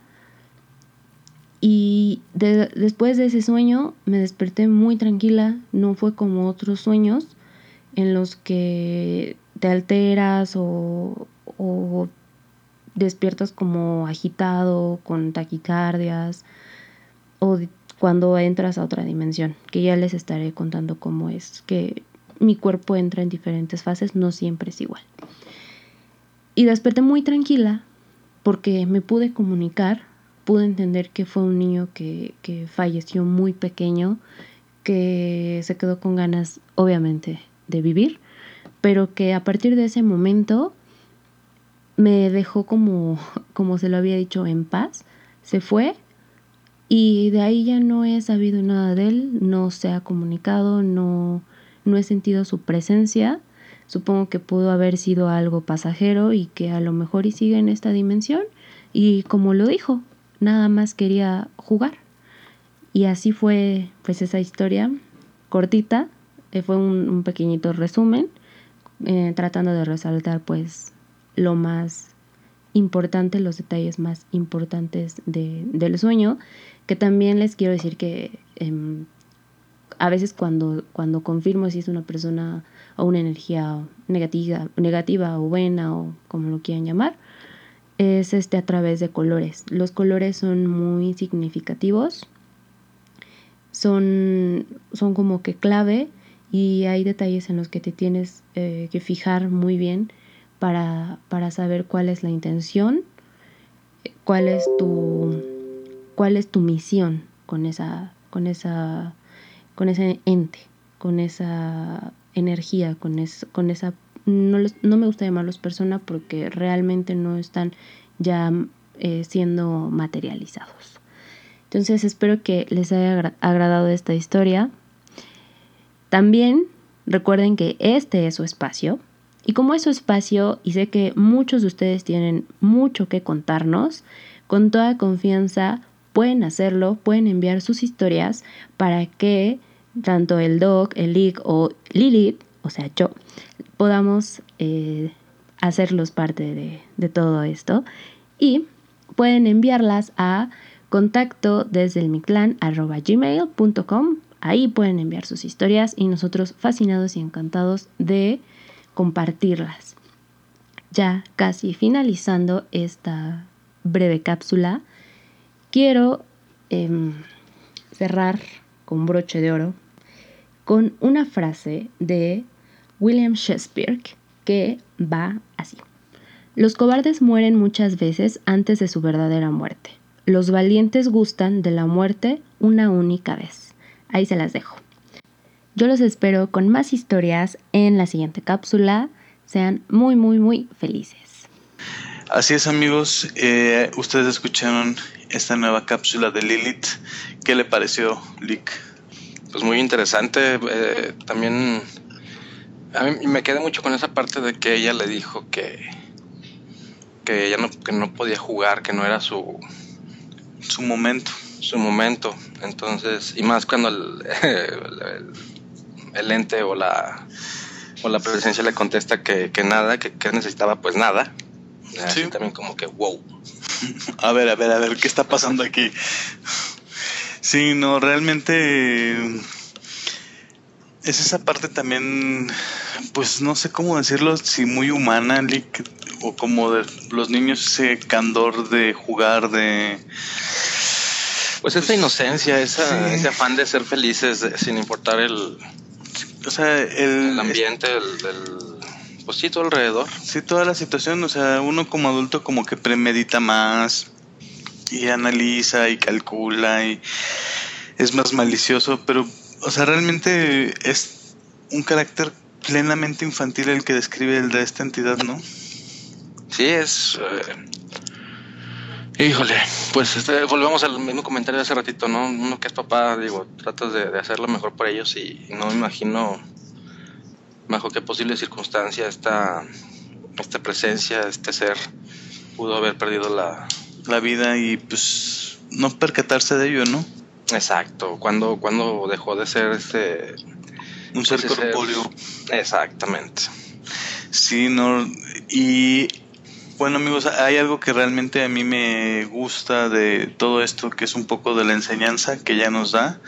Y después de ese sueño me desperté muy tranquila, no fue como otros sueños en los que te alteras o, despiertas como agitado, con taquicardias, o cuando entras a otra dimensión, que ya les estaré contando cómo es, que mi cuerpo entra en diferentes fases, no siempre es igual. Y desperté muy tranquila porque me pude comunicar, pude entender que fue un niño que, que falleció muy pequeño, que se quedó con ganas, obviamente, de vivir pero que a partir de ese momento me dejó como, *laughs* como se lo había dicho, en paz, se fue y de ahí ya no he sabido nada de él, no se ha comunicado, no, no he sentido su presencia. Supongo que pudo haber sido algo pasajero y que a lo mejor y sigue en esta dimensión. Y como lo dijo, nada más quería jugar. Y así fue pues esa historia cortita, eh, fue un, pequeñito resumen eh, tratando de resaltar pues lo más importante, los detalles más importantes de, del sueño, que también les quiero decir que em, a veces cuando, cuando confirmo si es una persona o una energía negativa, negativa o buena o como lo quieran llamar, es este a través de colores. Los colores son muy significativos, son, son como que clave y hay detalles en los que te tienes eh, que fijar muy bien para, para, saber cuál es la intención, cuál es tu cuál es tu misión con esa con esa con ese ente, con esa energía, con, con esa no, no, me gusta llamarlos persona porque realmente no están ya eh, siendo materializados. Entonces espero que les haya agradado esta historia. También recuerden que este es su espacio. Y como es su espacio, y sé que muchos de ustedes tienen mucho que contarnos, con toda confianza pueden hacerlo, pueden enviar sus historias para que tanto el Doc, el Lick o Lilith, o sea yo, podamos eh, hacerlos parte de, todo esto. Y pueden enviarlas a contacto desde el gmail.com. Ahí pueden enviar sus historias y nosotros fascinados y encantados de compartirlas. Ya casi finalizando esta breve cápsula, quiero em, cerrar con broche de oro con una frase de William Shakespeare que va así. Los cobardes mueren muchas veces antes de su verdadera muerte. Los valientes gustan de la muerte una única vez. Ahí se las dejo. Yo los espero con más historias en la siguiente cápsula. Sean muy, muy, muy felices. Así es amigos, eh, ustedes escucharon esta nueva cápsula de Lilith. ¿Qué le pareció, Lick? Pues muy interesante. Eh, también a mí me quedé mucho con esa parte de que ella le dijo que que ella no, que no podía jugar, que no era su, su momento. Su momento. Entonces, y más cuando el, *laughs* el, ente o la, o la presencia le contesta que, que nada, que, que, necesitaba pues nada. Así también como que wow. *laughs* A ver, a ver, a ver, ¿qué está pasando aquí? Sí, no, realmente es esa parte también, pues no sé cómo decirlo, si muy humana, o como de los niños ese candor de jugar, de... Pues esa inocencia, esa, ese afán de ser felices sin importar el... O sea, el, ambiente, el, pues sí, todo alrededor. Sí, toda la situación, o sea, uno como adulto como que premedita más y analiza y calcula y es más malicioso, pero, o sea, realmente es un carácter plenamente infantil el que describe el de esta entidad, ¿no? Sí, es... Eh, híjole, pues este, volvemos al mismo comentario de hace ratito, ¿no? Uno que es papá, digo, tratas de, de hacer lo mejor por ellos y no me imagino bajo qué posible circunstancia esta, esta presencia, este ser, pudo haber perdido la... La vida y pues no percatarse de ello, ¿no? Exacto, cuando, cuando dejó de ser este... Un ser corpóreo. Exactamente. Sí, no, y bueno amigos, hay algo que realmente a mí me gusta de todo esto, que es un poco de la enseñanza que ya nos da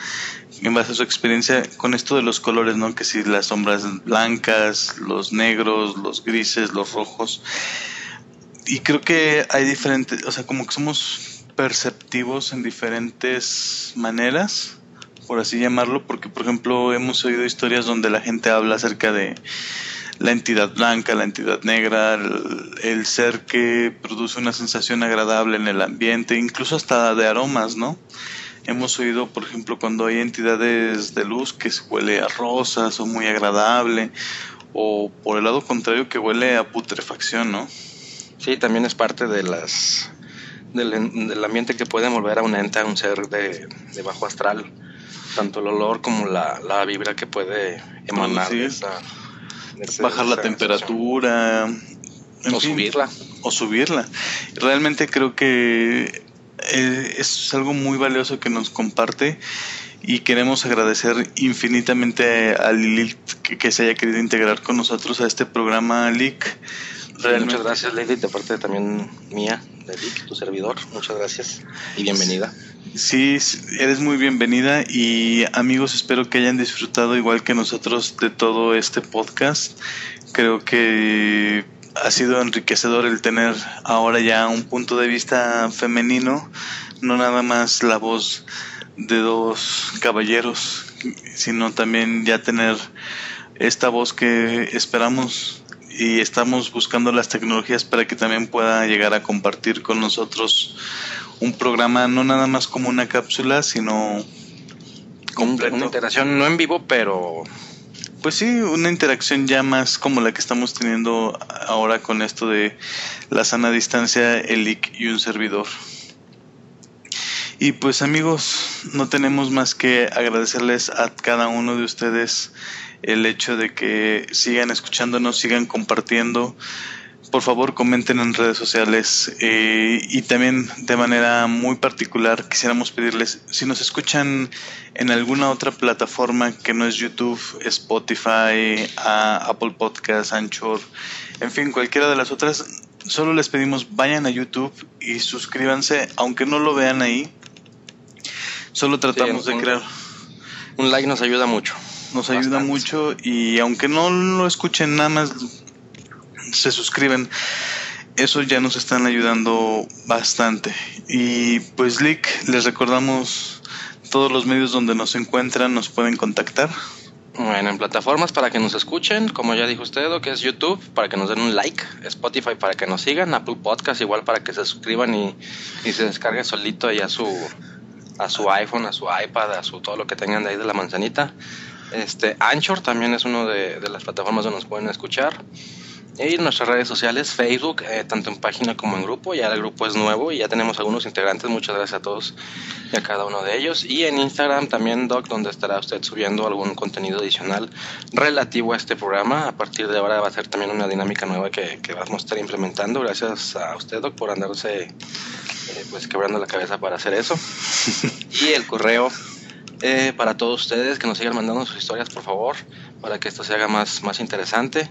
en base a su experiencia con esto de los colores, ¿no? Que si las sombras blancas, los negros, los grises, los rojos. Y creo que hay diferentes, o sea, como que somos perceptivos en diferentes maneras, por así llamarlo, porque por ejemplo hemos oído historias donde la gente habla acerca de la entidad blanca, la entidad negra, el, ser que produce una sensación agradable en el ambiente, incluso hasta de aromas, ¿no? Hemos oído, por ejemplo, cuando hay entidades de luz que huele a rosas o muy agradable, o por el lado contrario que huele a putrefacción, ¿no? Sí, también es parte de las del, ambiente que puede volver a un ente, a un ser de, bajo astral, tanto el olor como la, la vibra que puede emanar esa bajar la temperatura. o subirla. O subirla. Realmente creo que eh, es algo muy valioso que nos comparte y queremos agradecer infinitamente a Lilith que, se haya querido integrar con nosotros a este programa, Lick. Muchas gracias, Lilith, de parte también mía, de tu servidor. Muchas gracias y bienvenida. Sí, eres muy bienvenida y amigos, espero que hayan disfrutado igual que nosotros de todo este podcast. Creo que ha sido enriquecedor el tener ahora ya un punto de vista femenino, no nada más la voz de dos caballeros, sino también ya tener esta voz que esperamos y estamos buscando las tecnologías para que también pueda llegar a compartir con nosotros un programa no nada más como una cápsula, sino completo. Una interacción no en vivo, pero pues sí, una interacción ya más como la que estamos teniendo ahora con esto de la sana distancia, el IC y un servidor. Y pues amigos, no tenemos más que agradecerles a cada uno de ustedes el hecho de que sigan escuchándonos, sigan compartiendo. Por favor, comenten en redes sociales eh, y también de manera muy particular quisiéramos pedirles, si nos escuchan en alguna otra plataforma que no es YouTube, Spotify, Apple Podcasts, Anchor, en fin, cualquiera de las otras, solo les pedimos vayan a YouTube y suscríbanse, aunque no lo vean ahí. Solo tratamos de crear. Un like nos ayuda mucho nos ayuda mucho y aunque no lo escuchen nada más se suscriben eso ya nos están ayudando bastante y pues Lick les recordamos todos los medios donde nos encuentran nos pueden contactar bueno, en plataformas para que nos escuchen, como ya dijo usted, que es YouTube, para que nos den un like, Spotify para que nos sigan, Apple Podcast igual para que se suscriban y, y se descargue solito ahí a su, a su iPhone, a su iPad, a su todo lo que tengan de ahí de la manzanita. Este, Anchor también es una de, las plataformas donde nos pueden escuchar. Y nuestras redes sociales, Facebook, eh, tanto en página como en grupo. Ya el grupo es nuevo y ya tenemos algunos integrantes. Muchas gracias a todos y a cada uno de ellos. Y en Instagram también, Doc, donde estará usted subiendo algún contenido adicional relativo a este programa. A partir de ahora va a ser también una dinámica nueva que, vamos a estar implementando. Gracias a usted, Doc, por andarse eh, pues quebrando la cabeza para hacer eso. *laughs* y el correo eh, para todos ustedes que nos sigan mandando sus historias, por favor, para que esto se haga más, más interesante.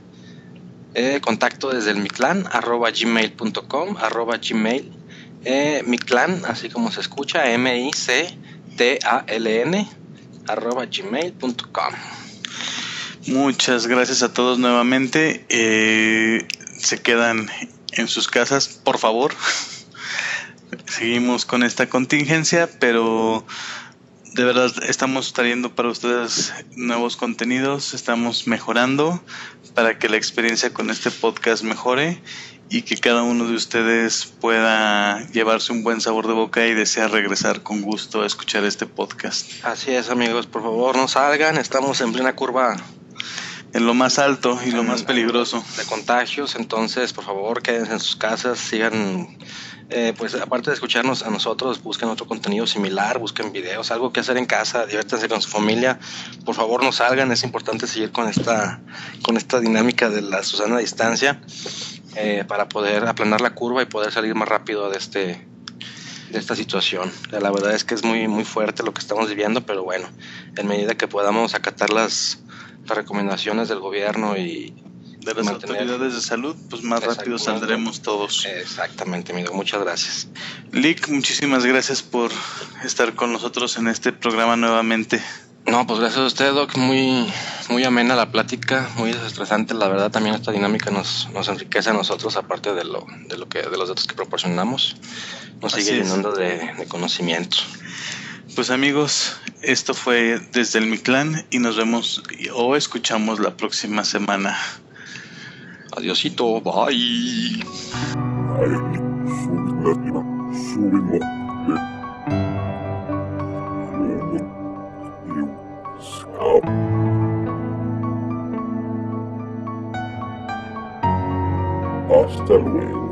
Eh, contacto desde el miclan, arroba gmail.com, arroba gmail, eh, miclan, así como se escucha, M-I-C-T-A-L-N, arroba gmail.com. Muchas gracias a todos nuevamente. Eh, se quedan en sus casas, por favor. *laughs* Seguimos con esta contingencia, pero de verdad estamos trayendo para ustedes nuevos contenidos, estamos mejorando para que la experiencia con este podcast mejore y que cada uno de ustedes pueda llevarse un buen sabor de boca y desea regresar con gusto a escuchar este podcast. Así es amigos, por favor no salgan, estamos en plena curva en lo más alto y lo más peligroso de contagios, entonces por favor quédense en sus casas, sigan eh, pues aparte de escucharnos a nosotros, busquen otro contenido similar, busquen videos, algo que hacer en casa, diviértanse con su familia. Por favor, no salgan, es importante seguir con esta, con esta dinámica de la Susana a distancia eh, para poder aplanar la curva y poder salir más rápido de este de esta situación. La verdad es que es muy muy fuerte lo que estamos viviendo, pero bueno, en medida que podamos acatar las, las recomendaciones del gobierno y, de las autoridades de salud, pues más rápido saldremos todos. Exactamente, amigo. Muchas gracias. Lick, muchísimas gracias por estar con nosotros en este programa nuevamente. No, pues gracias a usted, Doc. Muy, muy amena la plática, muy desestresante. La verdad, también esta dinámica nos, nos enriquece a nosotros, aparte de lo, de lo que, de los datos que proporcionamos. Nos sigue llenando de, de conocimiento. Pues amigos, esto fue desde el Mictlán y nos vemos o escuchamos la próxima semana. Adiosito, bye. Hasta luego.